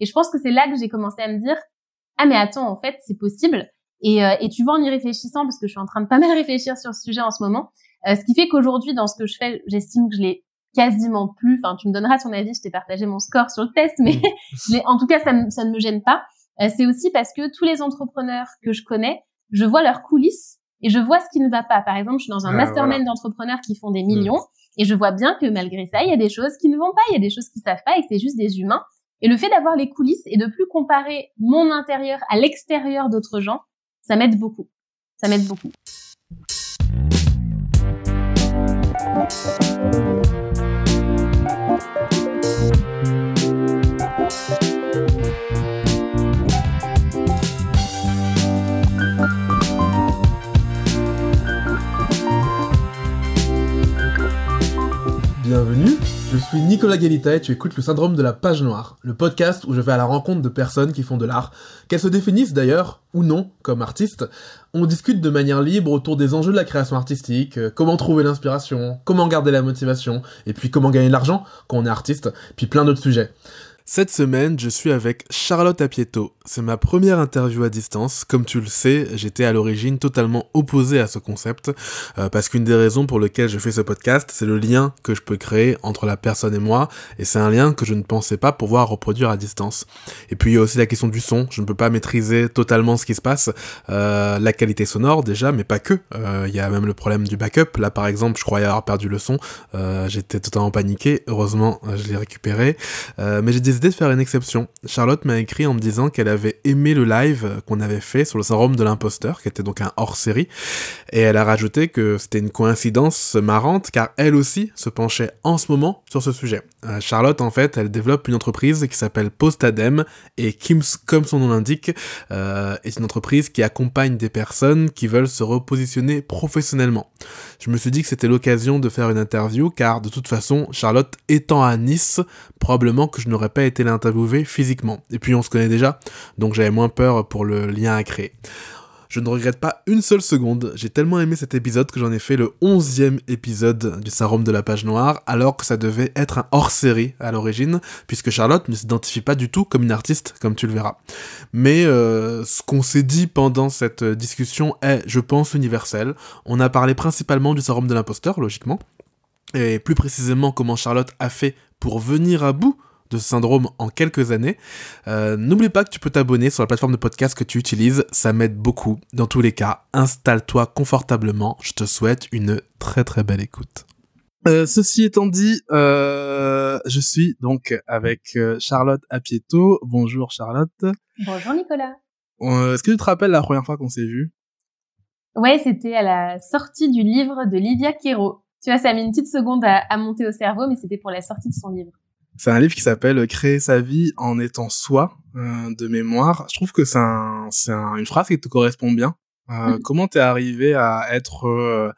Et je pense que c'est là que j'ai commencé à me dire, ah mais attends, en fait, c'est possible. Et, euh, et tu vois en y réfléchissant, parce que je suis en train de pas mal réfléchir sur ce sujet en ce moment, euh, ce qui fait qu'aujourd'hui, dans ce que je fais, j'estime que je l'ai quasiment plus. Enfin, tu me donneras ton avis, je t'ai partagé mon score sur le test, mais mm. en tout cas, ça, ça ne me gêne pas. Euh, c'est aussi parce que tous les entrepreneurs que je connais, je vois leurs coulisses et je vois ce qui ne va pas. Par exemple, je suis dans un ah, mastermind d'entrepreneurs qui font des mm. millions et je vois bien que malgré ça, il y a des choses qui ne vont pas, il y a des choses qui savent pas et que c'est juste des humains. Et le fait d'avoir les coulisses et de plus comparer mon intérieur à l'extérieur d'autres gens, ça m'aide beaucoup. Ça m'aide beaucoup. Bienvenue, je suis Nicolas Galita et tu écoutes le syndrome de la page noire, le podcast où je vais à la rencontre de personnes qui font de l'art, qu'elles se définissent d'ailleurs ou non comme artistes. On discute de manière libre autour des enjeux de la création artistique, euh, comment trouver l'inspiration, comment garder la motivation, et puis comment gagner de l'argent quand on est artiste, puis plein d'autres sujets. Cette semaine, je suis avec Charlotte Apieto. C'est ma première interview à distance. Comme tu le sais, j'étais à l'origine totalement opposé à ce concept, euh, parce qu'une des raisons pour lesquelles je fais ce podcast, c'est le lien que je peux créer entre la personne et moi, et c'est un lien que je ne pensais pas pouvoir reproduire à distance. Et puis il y a aussi la question du son. Je ne peux pas maîtriser totalement ce qui se passe, euh, la qualité sonore déjà, mais pas que. Euh, il y a même le problème du backup. Là, par exemple, je croyais avoir perdu le son. J'étais totalement paniqué. Heureusement, je l'ai récupéré. mais j'ai de faire une exception. Charlotte m'a écrit en me disant qu'elle avait aimé le live qu'on avait fait sur le syndrome de l'imposteur, qui était donc un hors-série, et elle a rajouté que c'était une coïncidence marrante, car elle aussi se penchait en ce moment sur ce sujet. Euh, Charlotte, en fait, elle développe une entreprise qui s'appelle Postadem, et Kims, comme son nom l'indique, euh, est une entreprise qui accompagne des personnes qui veulent se repositionner professionnellement. Je me suis dit que c'était l'occasion de faire une interview, car de toute façon, Charlotte étant à Nice, probablement que je n'aurais pas été l'interviewer physiquement. Et puis on se connaît déjà, donc j'avais moins peur pour le lien à créer. Je ne regrette pas une seule seconde, j'ai tellement aimé cet épisode que j'en ai fait le onzième épisode du Sarum de la page noire, alors que ça devait être un hors-série à l'origine, puisque Charlotte ne s'identifie pas du tout comme une artiste, comme tu le verras. Mais euh, ce qu'on s'est dit pendant cette discussion est, je pense, universel. On a parlé principalement du Sarum de l'imposteur, logiquement, et plus précisément comment Charlotte a fait pour venir à bout de ce syndrome en quelques années. Euh, n'oublie pas que tu peux t'abonner sur la plateforme de podcast que tu utilises, ça m'aide beaucoup. Dans tous les cas, installe-toi confortablement, je te souhaite une très très belle écoute. Euh, ceci étant dit, euh, je suis donc avec Charlotte Apieto. Bonjour Charlotte. Bonjour Nicolas. Est-ce que tu te rappelles la première fois qu'on s'est vu Ouais, c'était à la sortie du livre de Livia Quero. Tu vois, ça a mis une petite seconde à monter au cerveau, mais c'était pour la sortie de son livre. C'est un livre qui s'appelle Créer sa vie en étant soi euh, de mémoire. Je trouve que c'est un, une phrase qui te correspond bien. Euh, mmh. Comment t'es arrivé à être euh,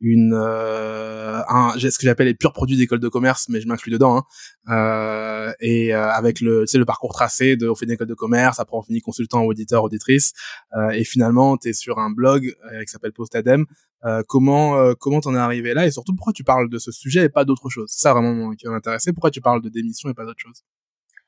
une euh, un, ce que j'appelle les purs produits d'école de commerce, mais je m'inclus dedans. Hein, euh, et avec le, tu sais, le parcours tracé de on fait une école de commerce, après on finit consultant, auditeur, auditrice, et finalement t'es sur un blog qui s'appelle Postadem. comment comment t'en es arrivé là et surtout pourquoi tu parles de ce sujet et pas d'autre chose? C'est ça vraiment qui m'intéressait. Pourquoi tu parles de démission et pas d'autre chose?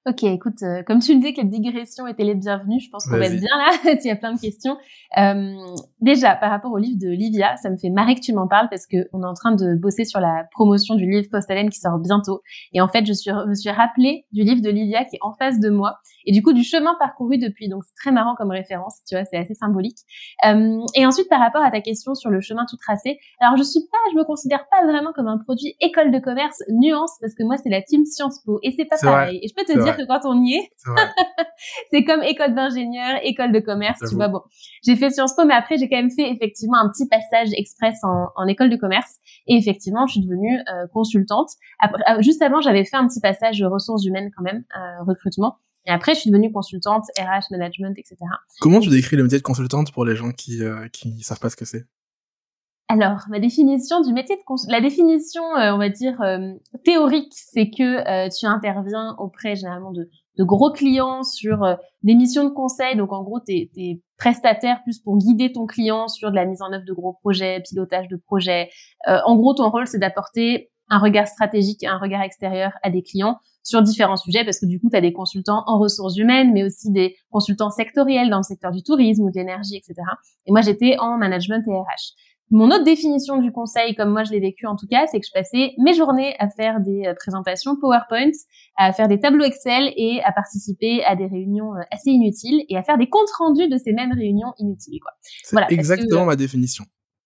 Ok, écoute, euh, comme tu me disais que les digressions étaient les bienvenues, je pense qu'on va être bien là. Il y a plein de questions. Euh, déjà, par rapport au livre de Livia, ça me fait marrer que tu m'en parles parce que on est en train de bosser sur la promotion du livre Postalen qui sort bientôt. Et en fait, je suis, me suis rappelé du livre de Livia qui est en face de moi et du coup du chemin parcouru depuis. Donc c'est très marrant comme référence, tu vois, c'est assez symbolique. Euh, et ensuite, par rapport à ta question sur le chemin tout tracé, alors je suis pas, je me considère pas vraiment comme un produit école de commerce nuance parce que moi c'est la team Sciences Po et c'est pas pareil. Et je peux te dire que quand on y est, c'est comme école d'ingénieur, école de commerce, tu vois. Bon, j'ai fait Sciences Po, mais après j'ai quand même fait effectivement un petit passage express en, en école de commerce. Et effectivement, je suis devenue euh, consultante. Après, euh, juste avant, j'avais fait un petit passage ressources humaines quand même, euh, recrutement. Et après, je suis devenue consultante, RH, management, etc. Comment tu décris le métier de consultante pour les gens qui euh, qui savent pas ce que c'est? Alors, ma définition du métier de cons la définition, euh, on va dire euh, théorique, c'est que euh, tu interviens auprès généralement de, de gros clients sur des missions de conseil. Donc, en gros, tu es, prestataire plus pour guider ton client sur de la mise en œuvre de gros projets, pilotage de projets. en gros, ton rôle, c'est d'apporter un regard stratégique, un regard extérieur à des clients sur différents sujets parce que du coup, tu des consultants en ressources humaines, mais aussi des consultants sectoriels dans le secteur du tourisme ou de l'énergie, etc. Et moi, j'étais en management et RH. Mon autre définition du conseil, comme moi je l'ai vécu en tout cas, c'est que je passais mes journées à faire des euh, présentations PowerPoint, à faire des tableaux Excel et à participer à des réunions euh, assez inutiles et à faire des comptes rendus de ces mêmes réunions inutiles. Quoi. C'est voilà, exactement ma définition.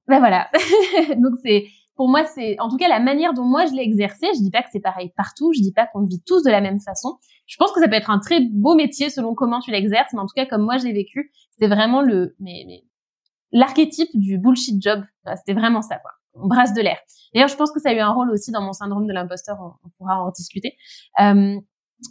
Ben voilà. Donc c'est pour moi, c'est en tout cas la manière dont moi je l'ai exercé. Je dis pas que c'est pareil partout. Je dis pas qu'on vit tous de la même façon. Je pense que ça peut être un très beau métier selon comment tu l'exerces, mais en tout cas comme moi je l'ai vécu, c'était vraiment le mais, mais l'archétype du bullshit job. C'était vraiment ça, quoi. On brasse de l'air. D'ailleurs, je pense que ça a eu un rôle aussi dans mon syndrome de l'imposteur. On, pourra en discuter. Euh,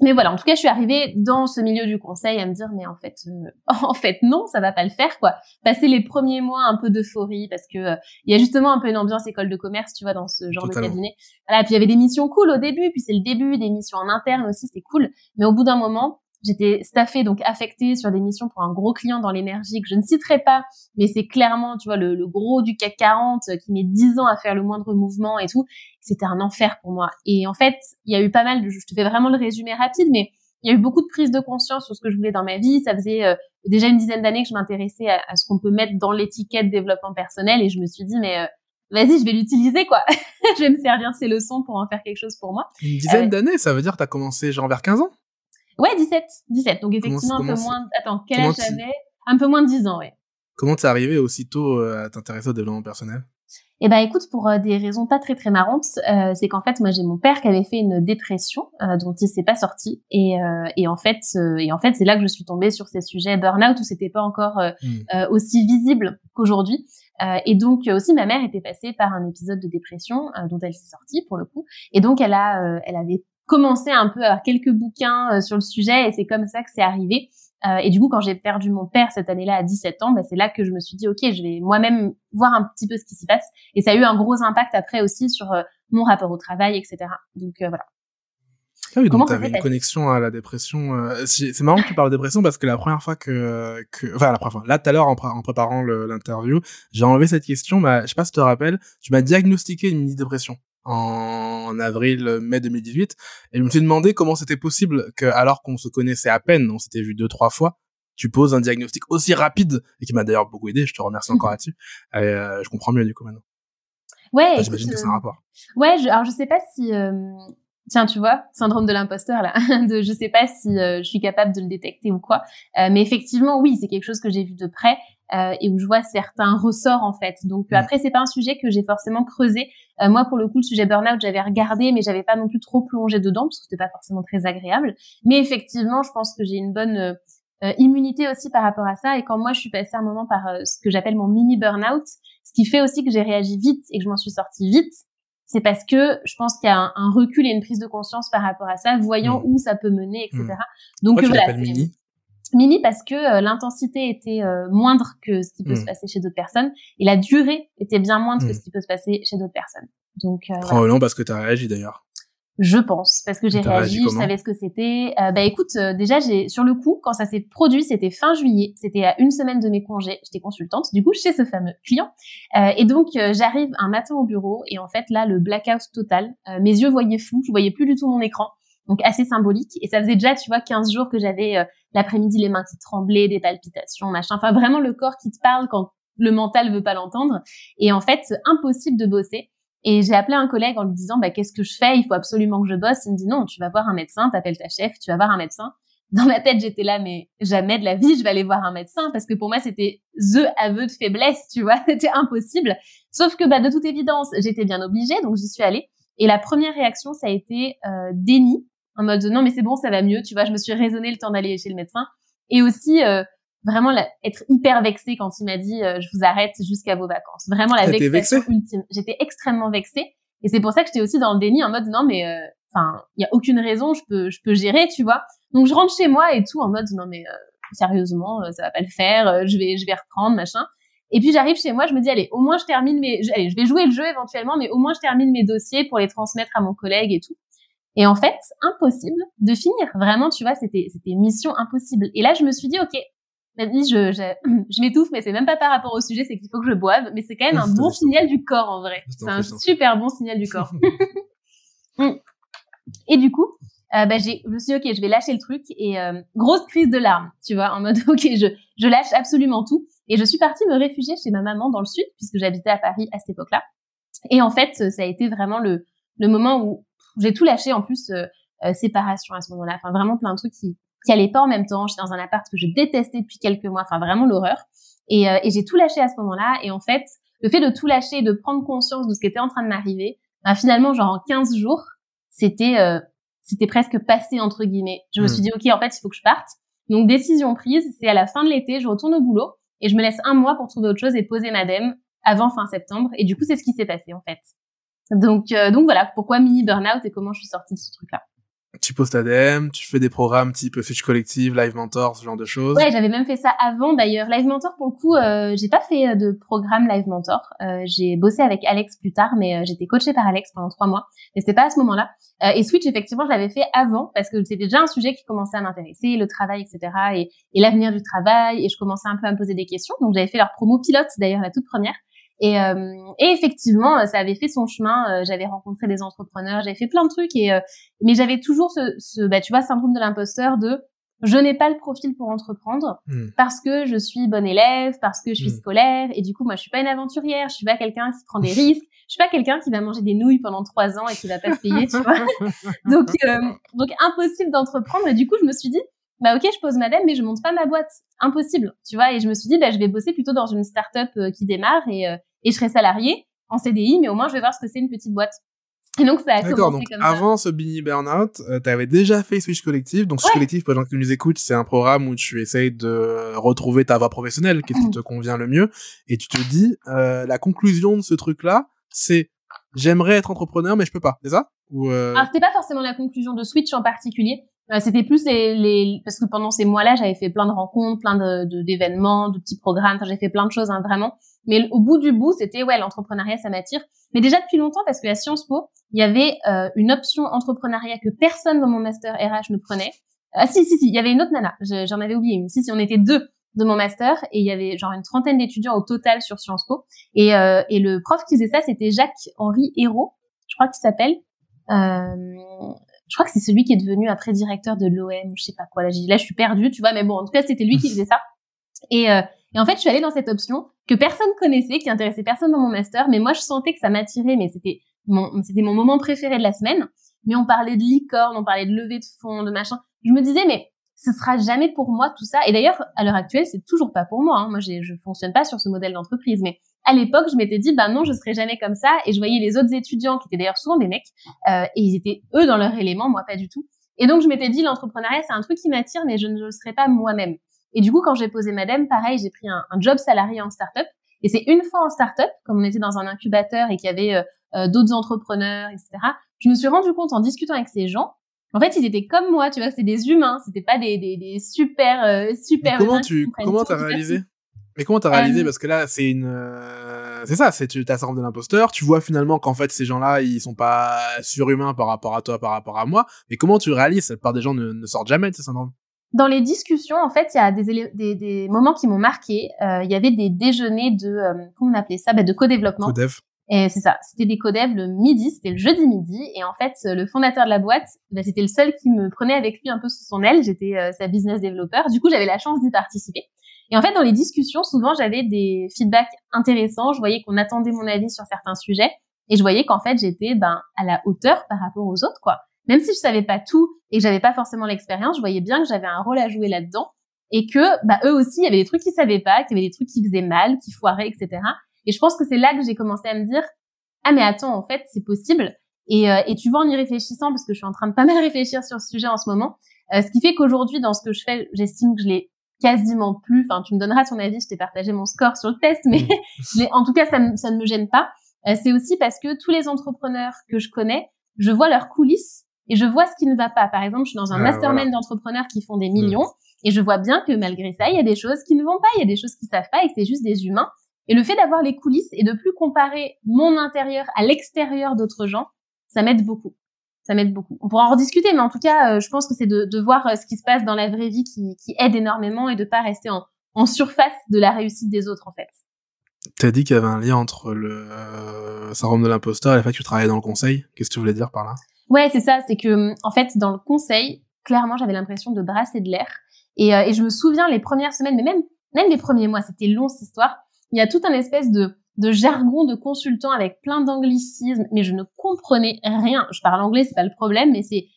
mais voilà, en tout cas, je suis arrivée dans ce milieu du conseil à me dire, mais en fait, euh, en fait, non, ça va pas le faire, quoi. Passer les premiers mois un peu d'euphorie parce que euh, il y a justement un peu une ambiance école de commerce, tu vois, dans ce genre de cabinet. Voilà, puis il y avait des missions cool au début, puis c'est le début des missions en interne aussi, c'était cool. Mais au bout d'un moment, J'étais staffée, donc affectée sur des missions pour un gros client dans l'énergie que je ne citerai pas, mais c'est clairement, tu vois, le, le, gros du CAC 40 euh, qui met 10 ans à faire le moindre mouvement et tout. C'était un enfer pour moi. Et en fait, il y a eu pas mal de, je te fais vraiment le résumé rapide, mais il y a eu beaucoup de prise de conscience sur ce que je voulais dans ma vie. Ça faisait euh, déjà une dizaine d'années que je m'intéressais à, ce qu'on peut mettre dans l'étiquette développement personnel et je me suis dit, mais euh, vas-y, je vais l'utiliser, quoi. je vais me servir ces leçons pour en faire quelque chose pour moi. Une dizaine d'années, ça veut dire que tu as commencé genre vers 15 ans? Ouais, 17. 17. Donc effectivement, un peu moins. Attends, quel âge j'avais? Un peu moins de 10 ans, ouais. Comment t'es arrivé aussitôt euh, à t'intéresser au développement personnel? Eh ben écoute, pour euh, des raisons pas très très marrantes, euh, c'est qu'en fait moi j'ai mon père qui avait fait une dépression dont il s'est pas sorti et, et en fait et en fait c'est là que je suis tombée sur ces sujets burn-out où c'était pas encore mmh. aussi visible qu'aujourd'hui. et donc aussi ma mère était passée par un épisode de dépression dont elle s'est sortie pour le coup et donc elle a elle avait commencé un peu à avoir quelques bouquins euh, sur le sujet et c'est comme ça que c'est arrivé. Euh, et du coup, quand j'ai perdu mon père cette année-là à 17 ans, bah, c'est là que je me suis dit, OK, je vais moi-même voir un petit peu ce qui s'y passe. Et ça a eu un gros impact après aussi sur euh, mon rapport au travail, etc. Donc voilà. Ah oui, donc tu avais une connexion à la dépression. c'est marrant que tu parles de dépression parce que la première fois que, que enfin la première fois, là tout à l'heure en, en, préparant l'interview, j'ai enlevé cette question. Mais je sais pas si tu te rappelles, tu m'as diagnostiqué une mini dépression en avril, mai 2018. Et je me suis demandé comment c'était possible que, alors qu'on se connaissait à peine, on s'était vu deux, trois fois, tu poses un diagnostic aussi rapide et qui m'a d'ailleurs beaucoup aidé. Je te remercie encore là-dessus. Euh, je comprends mieux du coup maintenant. Ouais. J'imagine que c'est un rapport. Ouais. Je, alors je sais pas si. Euh, tiens, tu vois, syndrome de l'imposteur là. de, je sais pas si euh, je suis capable de le détecter ou quoi. mais effectivement, oui, c'est quelque chose que j'ai vu de près. Euh, et où je vois certains ressorts en fait. Donc mm. après c'est pas un sujet que j'ai forcément creusé. Euh, moi pour le coup le sujet burn-out j'avais regardé mais j'avais pas non plus trop plongé dedans parce que c'était pas forcément très agréable. Mais effectivement je pense que j'ai une bonne euh, immunité aussi par rapport à ça et quand moi je suis passée un moment par ce que j'appelle mon mini burn-out, ce qui fait aussi que j'ai réagi vite et que je m'en suis sortie vite, c'est parce que je pense qu'il y a un, recul et une prise de conscience par rapport à ça, voyant mm. où ça peut mener, etc. Mm. Donc voilà. Mini? Mini parce que euh, l'intensité était euh, moindre que ce qui peut se hmm. passer chez d'autres personnes et la durée était bien moindre que hmm. ce qui peut se passer chez d'autres personnes. Donc euh, probablement parce que tu as réagi d'ailleurs. Je pense parce que j'ai réagi, je savais ce que c'était. Euh, bah écoute, déjà j'ai sur le coup quand ça s'est produit, c'était fin juillet, c'était à une semaine de mes congés. J'étais consultante du coup chez ce fameux client et donc j'arrive un matin au bureau et en fait là le blackout total, mes yeux voyaient flou, je voyais plus du tout mon écran donc assez symbolique. Et ça faisait déjà, tu vois, 15 jours que j'avais euh, l'après-midi les mains qui tremblaient, des palpitations, machin. Enfin, vraiment le corps qui te parle quand le mental veut pas l'entendre. Et en fait, impossible de bosser. Et j'ai appelé un collègue en lui disant, bah, qu'est-ce que je fais? Il faut absolument que je bosse. Il me dit, non, tu vas voir un médecin, t'appelles ta chef, tu vas voir un médecin. Dans ma tête, j'étais là, mais jamais de la vie, je vais aller voir un médecin parce que pour moi, c'était the aveu de faiblesse, tu vois, c'était impossible. Sauf que, bah, de toute évidence, j'étais bien obligée, donc j'y suis allée. Et la première réaction, ça a été euh, déni en mode non mais c'est bon, ça va mieux, tu vois, je me suis raisonné le temps d'aller chez le médecin et aussi euh, vraiment être hyper vexée quand il m'a dit euh, je vous arrête jusqu'à vos vacances. Vraiment la vexation ultime. J'étais extrêmement vexée et c'est pour ça que j'étais aussi dans le déni en mode non mais euh, enfin il y a aucune raison, je peux je peux gérer, tu vois. Donc je rentre chez moi et tout en mode non mais sérieusement ça va pas le faire, je vais je vais reprendre machin. Et puis j'arrive chez moi, je me dis allez, au moins je termine mes allez, je vais jouer le jeu éventuellement mais au moins je termine mes dossiers pour les transmettre à mon collègue et tout. Et en fait, impossible de finir. Vraiment, tu vois, c'était c'était mission impossible. Et là, je me suis dit, ok, je, je, je m'étouffe, mais c'est même pas par rapport au sujet, c'est qu'il faut que je boive. Mais c'est quand même un bon signal du corps en vrai. C'est un super bon signal du corps. Mm. Et du coup, euh, bah, j'ai, je me suis dit, ok, je vais lâcher le truc et euh, grosse crise de larmes, tu vois, en mode, ok, je, je lâche absolument tout. Et je suis partie me réfugier chez ma maman dans le sud, puisque j'habitais à Paris à cette époque-là. Et en fait, ça a été vraiment le, le moment où j'ai tout lâché. En plus, euh, euh, séparation à ce moment-là. Enfin, vraiment plein de trucs qui, qui allaient pas en même temps. J'étais dans un appart que je détestais depuis quelques mois. Enfin, vraiment l'horreur. Et, euh, et j'ai tout lâché à ce moment-là. Et en fait, le fait de tout lâcher, de prendre conscience de ce qui était en train de m'arriver, bah, finalement, genre en 15 jours, c'était c'était presque passé entre guillemets. Je me suis hmm. dit ok en fait il faut que je parte. Donc décision prise, c'est à la fin de l'été, je retourne au boulot et je me laisse un mois pour trouver autre chose et poser madame avant fin septembre. Et du coup c'est ce qui s'est passé en fait. Donc euh, donc voilà pourquoi mini burnout et comment je suis sortie de ce truc là tu postes ta DM, tu fais des programmes type Fiche Collective, Live Mentor, ce genre de choses. Ouais, j'avais même fait ça avant d'ailleurs. Live Mentor, pour le coup, euh, j'ai pas fait euh, de programme Live Mentor. Euh, j'ai bossé avec Alex plus tard, mais euh, j'étais coachée par Alex pendant trois mois. Mais c'était pas à ce moment-là. Euh, et Switch, effectivement, je l'avais fait avant parce que c'était déjà un sujet qui commençait à m'intéresser, le travail, etc. Et, et l'avenir du travail. Et je commençais un peu à me poser des questions. Donc j'avais fait leur promo pilote, d'ailleurs, la toute première. Et, euh, et, effectivement, ça avait fait son chemin. Euh, j'avais rencontré des entrepreneurs, j'avais fait plein de trucs. Et euh, mais j'avais toujours ce, ce bah, tu vois, syndrome de l'imposteur de je n'ai pas le profil pour entreprendre hmm. parce que je suis bonne élève, parce que je suis hmm. scolaire. Et du coup, moi, je suis pas une aventurière. Je suis pas quelqu'un qui prend des risques. Je suis pas quelqu'un qui va manger des nouilles pendant trois ans et qui va pas se payer, tu vois. donc, donc impossible d'entreprendre. Et du coup, je me suis dit, bah ok, je pose madame, mais je monte pas ma boîte, impossible, tu vois. Et je me suis dit, bah je vais bosser plutôt dans une start-up qui démarre et et je serai salarié en CDI, mais au moins je vais voir ce que c'est une petite boîte. Et donc ça a commencé donc avant ce mini burnout, euh, tu avais déjà fait Switch Collective. Donc Switch Collective, pour les gens qui nous écoutent, c'est un programme où tu essayes de retrouver ta voie professionnelle, qu'est-ce qui te convient le mieux, et tu te dis euh, la conclusion de ce truc-là, c'est j'aimerais être entrepreneur, mais je peux pas. C'est ça? Ou euh... Alors c'était pas forcément la conclusion de Switch en particulier. Euh, c'était plus les, les, parce que pendant ces mois-là, j'avais fait plein de rencontres, plein de d'événements, de, petits programmes. Enfin, j'ai fait plein de choses hein, vraiment. Mais au bout du bout, c'était ouais, l'entrepreneuriat, ça m'attire. Mais déjà depuis longtemps, parce qu'à Sciences Po, il y avait euh, une option entrepreneuriat que personne dans mon master RH ne prenait. Ah si si si, il y avait une autre nana. J'en avais oublié une. Si si, on était deux de mon master et il y avait genre une trentaine d'étudiants au total sur Sciences Po. Et, euh, et le prof qui faisait ça, c'était Jacques-Henri Hérault, je crois qu'il s'appelle. Euh, je crois que c'est celui qui est devenu après directeur de l'OM, je sais pas quoi. Là, là, je suis perdue, tu vois, mais bon, en tout cas, c'était lui qui faisait ça. Et, euh, et en fait, je suis allée dans cette option que personne connaissait, qui intéressait personne dans mon master, mais moi, je sentais que ça m'attirait, mais c'était mon, c'était mon moment préféré de la semaine. Mais on parlait de licorne, on parlait de levée de fonds, de machin. Je me disais, mais ce sera jamais pour moi tout ça. Et d'ailleurs, à l'heure actuelle, c'est toujours pas pour moi. Hein. Moi, je fonctionne pas sur ce modèle d'entreprise, mais à l'époque, je m'étais dit, bah non, je serai jamais comme ça. Et je voyais les autres étudiants, qui étaient d'ailleurs souvent des mecs, euh, et ils étaient eux dans leur élément, moi pas du tout. Et donc, je m'étais dit, l'entrepreneuriat, c'est un truc qui m'attire, mais je ne le serai pas moi-même. Et du coup, quand j'ai posé madame, pareil, j'ai pris un, job salarié en start-up. Et c'est une fois en start-up, comme on était dans un incubateur et qu'il y avait euh, euh, d'autres entrepreneurs, etc. Je me suis rendu compte en discutant avec ces gens en fait, ils étaient comme moi, tu vois, c'était des humains, c'était pas des, des, des super euh, super. comment tu comment t'as réalisé Mais comment t'as réalisé? Parce que là, c'est une, euh, c'est ça, c'est tu t'as syndrome de l'imposteur. Tu vois finalement qu'en fait ces gens-là, ils sont pas surhumains par rapport à toi, par rapport à moi. Mais comment tu réalises? La plupart des gens ne, ne sortent jamais de ce syndrome. Dans les discussions, en fait, il y a des, des, des moments qui m'ont marqué. il y avait des déjeuners de, comment on appelait ça, bah, de co-développement. Co-dev. Et c'est ça, c'était des codevs le midi, c'était le jeudi midi. Et en fait, le fondateur de la boîte, bah, c'était le seul qui me prenait avec lui un peu sous son aile. J'étais euh, sa business développeur. Du coup, j'avais la chance d'y participer. Et en fait, dans les discussions, souvent, j'avais des feedbacks intéressants. Je voyais qu'on attendait mon avis sur certains sujets. Et je voyais qu'en fait, j'étais ben, à la hauteur par rapport aux autres, quoi. Même si je savais pas tout et que j'avais pas forcément l'expérience, je voyais bien que j'avais un rôle à jouer là-dedans. Et que, bah, eux aussi, il y avait des trucs qu'ils savaient pas, qu'il y avait des trucs qui faisaient mal, qui foiraient, etc. Et je pense que c'est là que j'ai commencé à me dire, ah mais attends, en fait, c'est possible. Et, euh, et tu vois en y réfléchissant, parce que je suis en train de pas mal réfléchir sur ce sujet en ce moment, euh, ce qui fait qu'aujourd'hui, dans ce que je fais, j'estime que je l'ai quasiment plus. Enfin, tu me donneras ton avis, je t'ai partagé mon score sur le test, mais en tout cas, ça, ça, ne me gêne pas. Euh, c'est aussi parce que tous les entrepreneurs que je connais, je vois leurs coulisses et je vois ce qui ne va pas. Par exemple, je suis dans un ah, mastermind d'entrepreneurs qui font des millions mm. et je vois bien que malgré ça, il y a des choses qui ne vont pas, il y a des choses qui savent pas et que c'est juste des humains. Et le fait d'avoir les coulisses et de plus comparer mon intérieur à l'extérieur d'autres gens, ça m'aide beaucoup. Ça m'aide beaucoup. On pourra en rediscuter, mais en tout cas, euh, je pense que c'est de, de, voir euh, ce qui se passe dans la vraie vie qui, qui aide énormément et de pas rester en, en, surface de la réussite des autres, en fait. Tu as dit qu'il y avait un lien entre le euh, syndrome de l'imposteur et le fait que tu travaillais dans le conseil. Qu'est-ce que tu voulais dire par là? Ouais, c'est ça. C'est que en fait, dans le conseil, clairement, j'avais l'impression de brasser de l'air. Et, euh, et, je me souviens les premières semaines, mais même même les premiers mois, c'était long cette histoire. Il y a tout un espèce de de jargon de consultant avec plein d'anglicismes, mais je ne comprenais rien. Je parle anglais, c'est pas le problème, mais c'est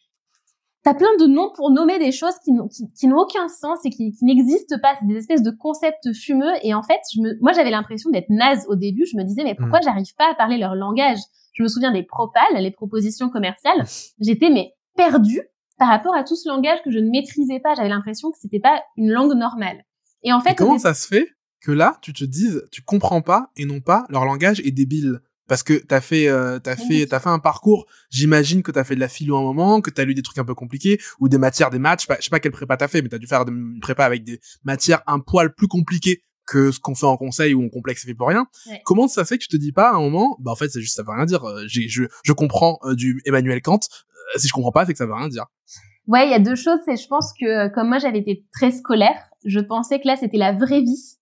T'as plein de noms pour nommer des choses qui n'ont qui, n'ont aucun sens et qui, qui n'existent pas. C'est des espèces de concepts fumeux. Et en fait, je me, moi, j'avais l'impression d'être naze au début. Je me disais, mais pourquoi mm. j'arrive pas à parler leur langage? Je me souviens des propales, les propositions commerciales. J'étais mais perdue par rapport à tout ce langage que je ne maîtrisais pas. J'avais l'impression que c'était pas une langue normale. Et en fait, comment ça se fait que là, tu te dises, tu comprends pas et non pas leur langage est débile? Parce que t'as fait euh, t'as fait t'as fait un parcours j'imagine que t'as fait de la philo un moment que t'as lu des trucs un peu compliqués ou des matières des maths je sais pas, sais pas quelle prépa t'as fait mais t'as dû faire une prépa avec des matières un poil plus compliquées que ce qu'on fait en conseil ou en complexe fait pour rien. Comment ça fait que tu te dis pas à un moment bah en fait c'est juste ça veut rien dire. Euh, je je comprends euh, du Emmanuel Kant. Euh, si je comprends pas c'est que ça veut rien dire. Ouais il y a deux choses. C'est je pense que comme moi j'avais été très scolaire je pensais que là c'était la vraie vie.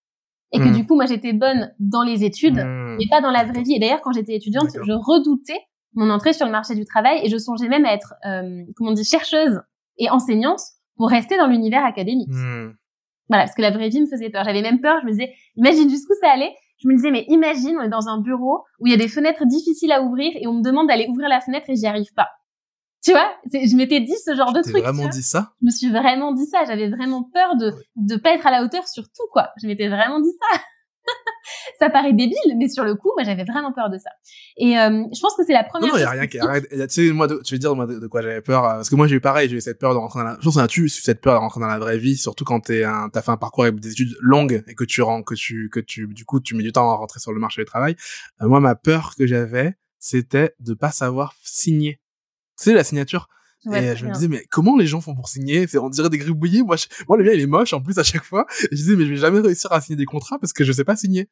Et que hmm. du coup moi j'étais bonne dans les études hmm. mais pas dans la vraie vie. Et d'ailleurs quand j'étais étudiante je redoutais mon entrée sur le marché du travail et je songeais même à être euh, comment on dit chercheuse et enseignante pour rester dans l'univers académique. Hmm. Voilà parce que la vraie vie me faisait peur j'avais même peur je me disais imagine jusqu'où ça allait je me disais mais imagine on est dans un bureau où il y a des fenêtres difficiles à ouvrir et on me demande d'aller ouvrir la fenêtre et j'y arrive pas tu vois, je m'étais dit ce genre de truc. vraiment dit ça? Je me suis vraiment dit ça. J'avais vraiment peur de de pas être à la hauteur sur tout, quoi. Je m'étais vraiment dit ça. ça paraît débile, mais sur le coup, moi, j'avais vraiment peur de ça. Et euh, je pense que c'est la première. Non, il y a rien qui arrête. Tu sais, moi, tu veux dire moi, de, quoi j'avais peur euh, Parce que moi, j'ai eu pareil. J'ai eu cette peur de rentrer dans la. Je pense que tu cette peur de rentrer dans la vraie vie, surtout quand t'es un, t'as fait un parcours avec des études longues et que tu rends, que tu, que tu, du coup, tu mets du temps à rentrer sur le marché du travail. Euh, moi, ma peur que j'avais, c'était de pas savoir signer sais, la signature. Et je me disais, mais comment les gens font pour signer? C'est On dirait des gribouillis. Moi, moi, le mien, il est moche en plus à chaque fois. Et je disais, mais je vais jamais réussir à signer des contrats parce que je sais pas signer.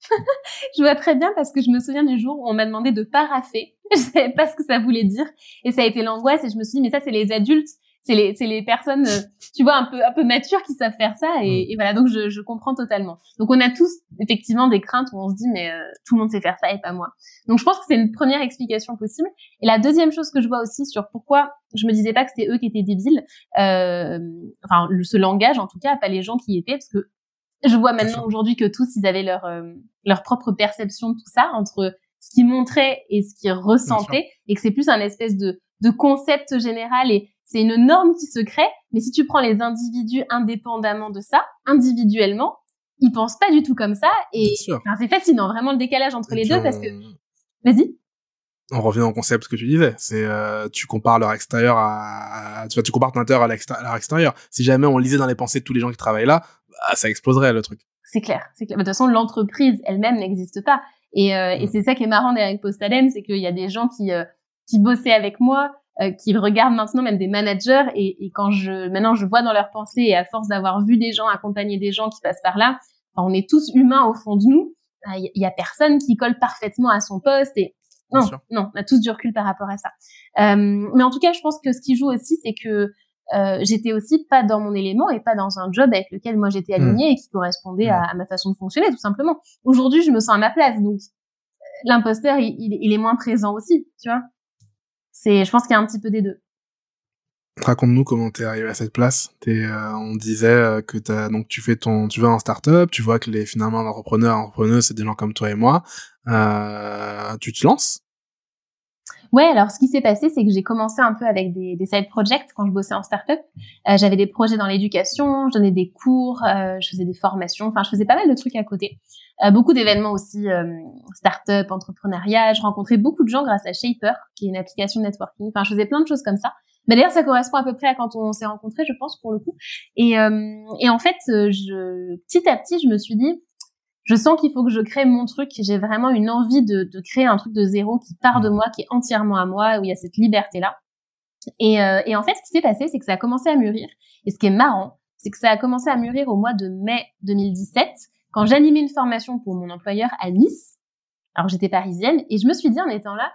je vois très bien parce que je me souviens du jour où on m'a demandé de paraffer. Je savais pas ce que ça voulait dire. Et ça a été l'angoisse. Et je me suis dit, mais ça, c'est les adultes c'est les c'est les personnes euh, tu vois un peu un peu matures qui savent faire ça et, mm. et voilà. Donc je, je comprends totalement. Donc on a tous effectivement des craintes où on se dit mais euh, tout le monde sait faire ça et pas moi. Donc je pense que c'est une première explication possible. Et la deuxième chose que je vois aussi sur pourquoi je me disais pas que c'était eux qui étaient débiles euh, enfin ce langage en tout cas pas les gens qui y étaient parce que je vois maintenant aujourd'hui que tous ils avaient leur euh, leur propre perception de tout ça entre ce qu'ils montraient et ce qu'ils ressentaient et que c'est plus un espèce de de concept général et c'est une norme qui se crée, mais si tu prends les individus indépendamment de ça, individuellement, ils pensent pas du tout comme ça et c'est fascinant vraiment le décalage entre les deux parce que vas-y. On revient au concept que tu disais c'est euh, tu compares leur extérieur à, tu vois tu compares ton intérieur à leur extérieur. Si jamais on lisait dans les pensées de tous les gens qui travaillent là bah, ça exploserait le truc. C'est clair c'est clair. De toute façon l'entreprise elle-même n'existe pas. Et, euh, et mm. c'est ça qui est marrant derrière Postalem c'est qu'il y a des gens qui euh, qui bossaient avec moi euh, qu'ils regardent maintenant même des managers et, et, quand je maintenant je vois dans leurs pensées et à force d'avoir vu des gens accompagner des gens qui passent par là, enfin, on est tous humains au fond de nous. Il y, a personne qui colle parfaitement à son poste et non, non, on a tous du recul par rapport à ça. Euh, mais en tout cas, je pense que ce qui joue aussi, c'est que euh, j'étais aussi pas dans mon élément et pas dans un job avec lequel moi j'étais hmm. alignée et qui correspondait à, à, ma façon de fonctionner, tout simplement. Aujourd'hui, je me sens à ma place, donc euh, l'imposteur, il, il, est moins présent aussi, tu vois c'est, je pense qu'il y a un petit peu des deux. Raconte-nous comment t'es arrivé à cette place. Euh, on disait euh, que t'as, donc tu fais ton, tu vas en start-up, tu vois que les finalement entrepreneurs, entrepreneuses, c'est des gens comme toi et moi. Euh, tu te lances Ouais, alors ce qui s'est passé, c'est que j'ai commencé un peu avec des, des side projects quand je bossais en startup. Euh, j'avais des projets dans l'éducation, je donnais des cours, euh, je faisais des formations, enfin je faisais pas mal de trucs à côté. Euh, beaucoup d'événements aussi, euh, startup, entrepreneuriat. Je rencontrais beaucoup de gens grâce à Shaper, qui est une application de networking. Enfin, je faisais plein de choses comme ça. Mais d'ailleurs, ça correspond à peu près à quand on s'est rencontrés, je pense, pour le coup. Et, euh, et en fait, je, petit à petit, je me suis dit, je sens qu'il faut que je crée mon truc. J'ai vraiment une envie de, de, créer un truc de zéro qui part de moi, qui est entièrement à moi, où il y a cette liberté-là. Et, euh, et, en fait, ce qui s'est passé, c'est que ça a commencé à mûrir. Et ce qui est marrant, c'est que ça a commencé à mûrir au mois de mai 2017, quand j'animais une formation pour mon employeur à Nice. Alors j'étais parisienne, et je me suis dit en étant là,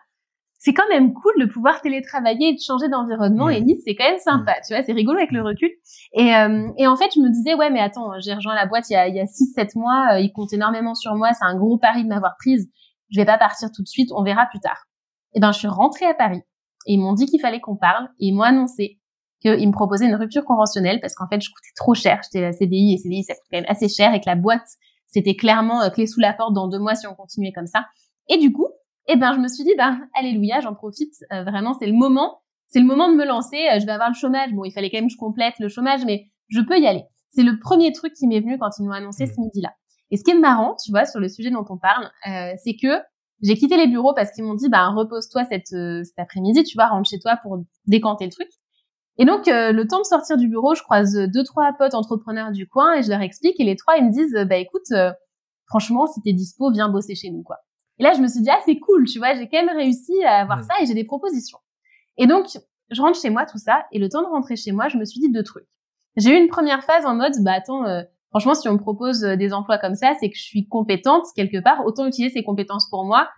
c'est quand même cool de pouvoir télétravailler et de changer d'environnement. Et Nice, c'est quand même sympa, tu vois, c'est rigolo avec le recul. Et, euh, et en fait, je me disais, ouais, mais attends, j'ai rejoint la boîte il y a, il y a 6-7 mois, euh, ils comptent énormément sur moi, c'est un gros pari de m'avoir prise. Je vais pas partir tout de suite, on verra plus tard. Et ben, je suis rentrée à Paris. et ils m'ont dit qu'il fallait qu'on parle et ils m'ont annoncé qu'ils me proposaient une rupture conventionnelle parce qu'en fait, je coûtais trop cher. J'étais la CDI et CDI, ça coûte quand même assez cher et que la boîte, c'était clairement euh, clé sous la porte dans deux mois si on continuait comme ça. Et du coup, eh ben, je me suis dit, bah, alléluia, j'en profite. Euh, vraiment, c'est le moment. C'est le moment de me lancer. Euh, je vais avoir le chômage. Bon, il fallait quand même que je complète le chômage, mais je peux y aller. C'est le premier truc qui m'est venu quand ils m'ont annoncé mmh. ce midi-là. Et ce qui est marrant, tu vois, sur le sujet dont on parle, c'est que j'ai quitté les bureaux parce qu'ils m'ont dit, bah, repose-toi cet après-midi, tu vois, rentre chez toi pour décanter le truc. Et donc, euh, le temps de sortir du bureau, je croise deux, trois potes entrepreneurs du coin et je leur explique. Et les trois, ils me disent, bah écoute, euh, franchement, si t'es dispo, viens bosser chez nous, quoi. Et là, je me suis dit, ah, c'est cool, tu vois, j'ai quand même réussi à avoir ça et j'ai des propositions. Et donc, je rentre chez moi, tout ça. Et le temps de rentrer chez moi, je me suis dit deux trucs. J'ai eu une première phase en mode, bah attends, euh, franchement, si on me propose des emplois comme ça, c'est que je suis compétente quelque part. Autant utiliser ces compétences pour moi.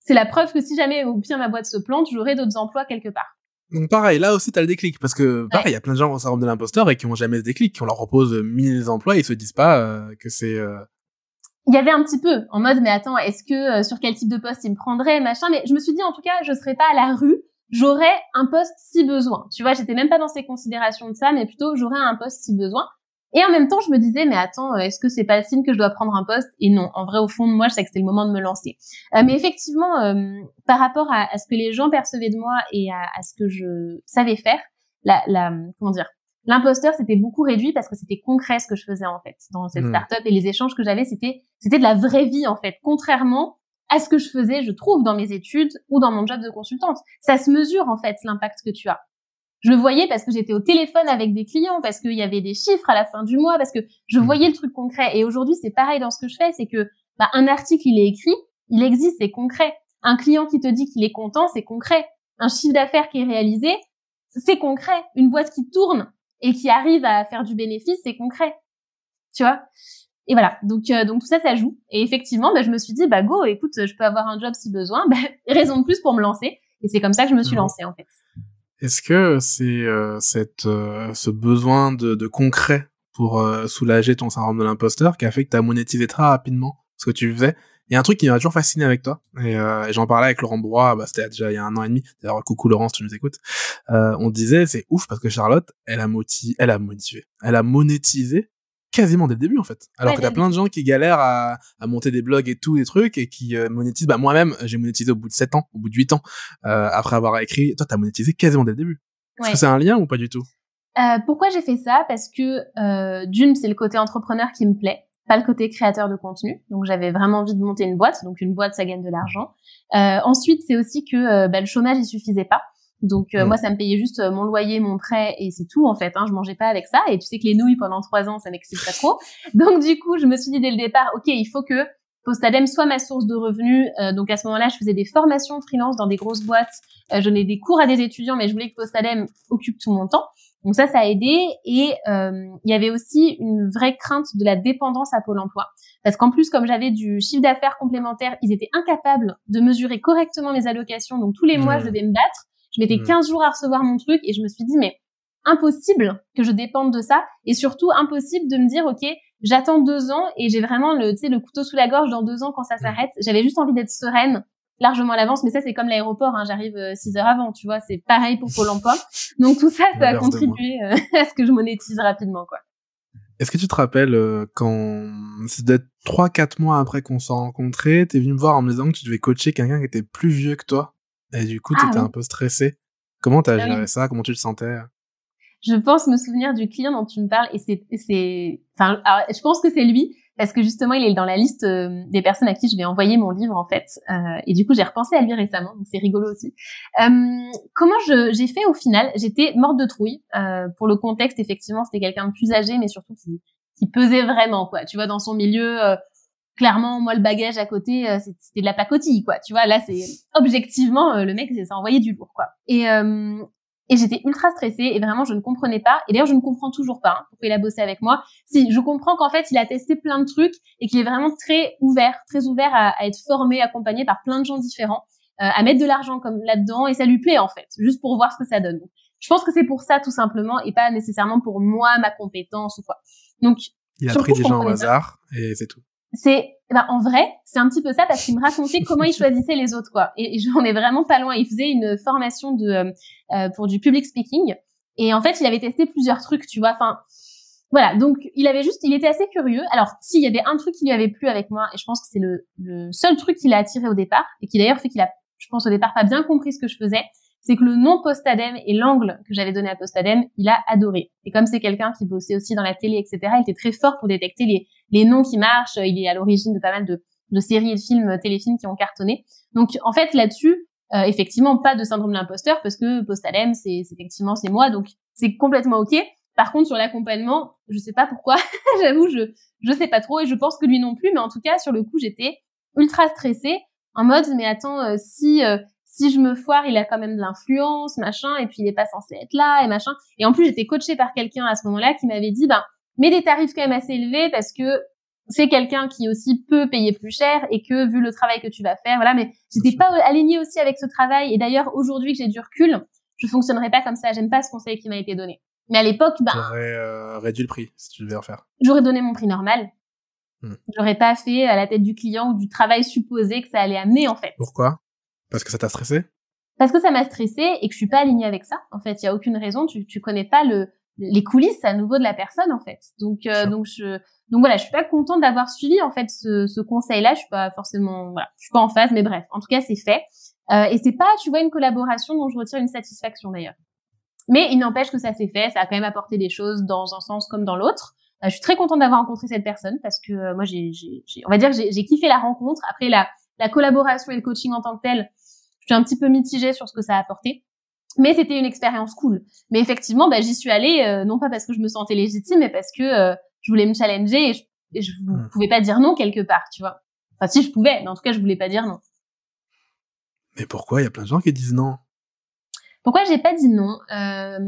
C'est la preuve que si jamais, ou bien ma boîte se plante, j'aurai d'autres emplois quelque part. Donc pareil, là aussi t'as le déclic parce que pareil, il y a plein de gens qui syndrome de l'imposteur et qui ont jamais ce déclic, qui on leur propose mille emplois et ils se disent pas euh, que c'est. Euh... Il y avait un petit peu en mode mais attends, est-ce que euh, sur quel type de poste ils me prendraient machin, mais je me suis dit en tout cas je serais pas à la rue, j'aurais un poste si besoin. Tu vois, j'étais même pas dans ces considérations de ça, mais plutôt j'aurais un poste si besoin. Et en même temps, je me disais, mais attends, euh, est-ce que c'est pas le signe que je dois prendre un poste? Et non, en vrai, au fond de moi, je sais que c'était le moment de me lancer. Euh, mais effectivement, euh, par rapport à, ce que les gens percevaient de moi et à, ce que je savais faire, la, la comment dire, l'imposteur c'était beaucoup réduit parce que c'était concret ce que je faisais en fait dans cette mmh. startup et les échanges que j'avais, c'était c'était de la vraie vie en fait, contrairement à ce que je faisais, je trouve, dans mes études ou dans mon job de consultante. Ça se mesure en fait l'impact que tu as. Je le voyais parce que j'étais au téléphone avec des clients, parce qu'il y avait des chiffres à la fin du mois, parce que je mmh. voyais le truc concret. Et aujourd'hui, c'est pareil dans ce que je fais, c'est que bah, un article, il est écrit, il existe, c'est concret. Un client qui te dit qu'il est content, c'est concret. Un chiffre d'affaires qui est réalisé, c'est concret. Une boîte qui tourne et qui arrive à faire du bénéfice, c'est concret. Tu vois? Et voilà. Donc, euh, donc tout ça, ça joue. Et effectivement, bah, je me suis dit, bah go, écoute, je peux avoir un job si besoin. Bah, raison de plus pour me lancer. Et c'est comme ça que je me suis mmh. lancée en fait. Est-ce que c'est euh, cette euh, ce besoin de, de concret pour soulager ton syndrome de l'imposteur qui a fait que tu as monétisé très rapidement ce que tu faisais? Il y a un truc qui m'a toujours fasciné avec toi et, j'en parlais avec Laurent Brois, bah, c'était déjà il y a un an et demi. D'ailleurs coucou Laurent si tu nous écoutes. on disait c'est ouf parce que Charlotte elle a motivé, elle a motivé, elle a monétisé quasiment dès le début en fait. Alors que t'as plein de gens qui galèrent à, à, monter des blogs et tout des trucs et qui euh, monétisent. Bah moi-même j'ai monétisé au bout de 7 ans, au bout de 8 ans euh, après avoir écrit. Toi t'as monétisé quasiment dès le début. Est-ce que c'est un lien ou pas du tout? Euh, Pourquoi j'ai fait ça? Parce que euh, d'une c'est le côté entrepreneur qui me plaît, pas le côté créateur de contenu. Donc j'avais vraiment envie de monter une boîte. Donc une boîte ça gagne de l'argent. Euh, ensuite c'est aussi que bah, le chômage il suffisait pas. Donc euh, moi, ça me payait juste euh, mon loyer, mon prêt et c'est tout en fait. Hein, je mangeais pas avec ça. Et tu sais que les nouilles pendant trois ans, ça m'excite pas trop. Donc du coup, je me suis dit dès le départ, ok, il faut que Postadem soit ma source de revenus. Euh, donc à ce moment-là, je faisais des formations freelance dans des grosses boîtes. je donnais des cours à des étudiants, mais je voulais que Postadem occupe tout mon temps. Donc ça, ça a aidé. Et il y avait aussi une vraie crainte de la dépendance à Pôle Emploi. Parce qu'en plus, comme j'avais du chiffre d'affaires complémentaire, ils étaient incapables de mesurer correctement mes allocations. Donc tous les mois, mmh. je devais me battre. Je mettais 15 hmm. jours à recevoir mon truc et je me suis dit, mais impossible que je dépende de ça et surtout impossible de me dire, OK, j'attends deux ans et j'ai vraiment le, le couteau sous la gorge dans deux ans quand ça hmm. s'arrête. J'avais juste envie d'être sereine largement à l'avance, mais ça c'est comme l'aéroport, hein, j'arrive euh, six heures avant, tu vois, c'est pareil pour Pôle Emploi. Donc tout ça, ça a contribué euh, à ce que je monétise rapidement, quoi. Est-ce que tu te rappelles euh, quand c'est d'être trois quatre mois après qu'on s'est rencontrés, t'es venu me voir en me disant que tu devais coacher quelqu'un qui était plus vieux que toi? Et du coup, tu étais ah un peu stressé. Comment t'as as ah géré ça? Comment tu te sentais? Je pense me souvenir du client dont tu me parles et c'est, c'est, enfin, je pense que c'est lui parce que justement, il est dans la liste euh, des personnes à qui je vais envoyer mon livre en fait. Euh, et du coup, j'ai repensé à lui récemment, donc c'est rigolo aussi. Euh, comment j'ai fait au final? J'étais morte de trouille. Euh, pour le contexte, effectivement, c'était quelqu'un de plus âgé, mais surtout qui, qui pesait vraiment quoi. Tu vois, dans son milieu, euh, clairement, moi, le bagage à côté, c'était de la pacotille, quoi. Tu vois, là, c'est objectivement, le mec, ça envoyé du lourd, quoi. Et, et j'étais ultra stressée et vraiment, je ne comprenais pas. Et d'ailleurs, je ne comprends toujours pas hein, pourquoi il a bossé avec moi. Si, je comprends qu'en fait, il a testé plein de trucs et qu'il est vraiment très ouvert, très ouvert à, à, être formé, accompagné par plein de gens différents, à mettre de l'argent comme là-dedans et ça lui plaît, en fait, juste pour voir ce que ça donne. je pense que c'est pour ça, tout simplement, et pas nécessairement pour moi, ma compétence ou quoi. Donc, il a pris des gens au hasard et c'est tout. C'est ben, en vrai, c'est un petit peu ça parce qu'il me racontait comment il choisissait les autres quoi. Et, et j'en ai vraiment pas loin. Il faisait une formation de euh, euh, pour du public speaking et en fait, il avait testé plusieurs trucs, tu vois. Enfin, voilà. Donc, il avait juste, il était assez curieux. Alors, s'il y avait un truc qui lui avait plu avec moi, et je pense que c'est le, le seul truc qui l'a attiré au départ et qui d'ailleurs fait qu'il a, je pense au départ, pas bien compris ce que je faisais, c'est que le nom Postadem et l'angle que j'avais donné à Postadem, il a adoré. Et comme c'est quelqu'un qui bossait aussi dans la télé, etc., il était très fort pour détecter les, les noms qui marchent. Il est à l'origine de pas mal de, de séries et de films, téléfilms qui ont cartonné. Donc, en fait, là-dessus, euh, effectivement, pas de syndrome de l'imposteur parce que Postadem, c'est effectivement c'est moi, donc c'est complètement ok. Par contre, sur l'accompagnement, je sais pas pourquoi. J'avoue, je je sais pas trop et je pense que lui non plus. Mais en tout cas, sur le coup, j'étais ultra stressée en mode mais attends, euh, si euh, si je me foire, il a quand même de l'influence, machin, et puis il est pas censé être là, et machin. Et en plus, j'étais coachée par quelqu'un à ce moment-là qui m'avait dit, ben, mets des tarifs quand même assez élevés parce que c'est quelqu'un qui aussi peut payer plus cher et que vu le travail que tu vas faire, voilà. Mais j'étais pas alignée aussi avec ce travail. Et d'ailleurs, aujourd'hui que j'ai du recul, je fonctionnerai pas comme ça. J'aime pas ce conseil qui m'a été donné. Mais à l'époque, ben, j'aurais euh, réduit le prix si tu devais en faire. J'aurais donné mon prix normal. Hmm. J'aurais pas fait à la tête du client ou du travail supposé que ça allait amener en fait. Pourquoi? Parce que ça t'a stressé? Parce que ça m'a stressé et que je suis pas alignée avec ça. En fait, il y a aucune raison. Tu tu connais pas le les coulisses à nouveau de la personne en fait. Donc euh, donc je donc voilà, je suis pas contente d'avoir suivi en fait ce, ce conseil-là. Je suis pas forcément voilà, je suis pas en phase, mais bref, en tout cas c'est fait. Euh, et c'est pas, tu vois, une collaboration dont je retire une satisfaction d'ailleurs. Mais il n'empêche que ça s'est fait, ça a quand même apporté des choses dans un sens comme dans l'autre. Euh, je suis très contente d'avoir rencontré cette personne parce que euh, moi j'ai, on va dire, j'ai kiffé la rencontre. Après la, la collaboration et le coaching en tant que tel, suis un petit peu mitigée sur ce que ça a apporté. Mais c'était une expérience cool. Mais effectivement, bah, j'y suis allée, euh, non pas parce que je me sentais légitime, mais parce que euh, je voulais me challenger et je, ne hmm. pouvais pas dire non quelque part, tu vois. Enfin, si je pouvais, mais en tout cas, je voulais pas dire non. Mais pourquoi? Il y a plein de gens qui disent non. Pourquoi j'ai pas dit non euh...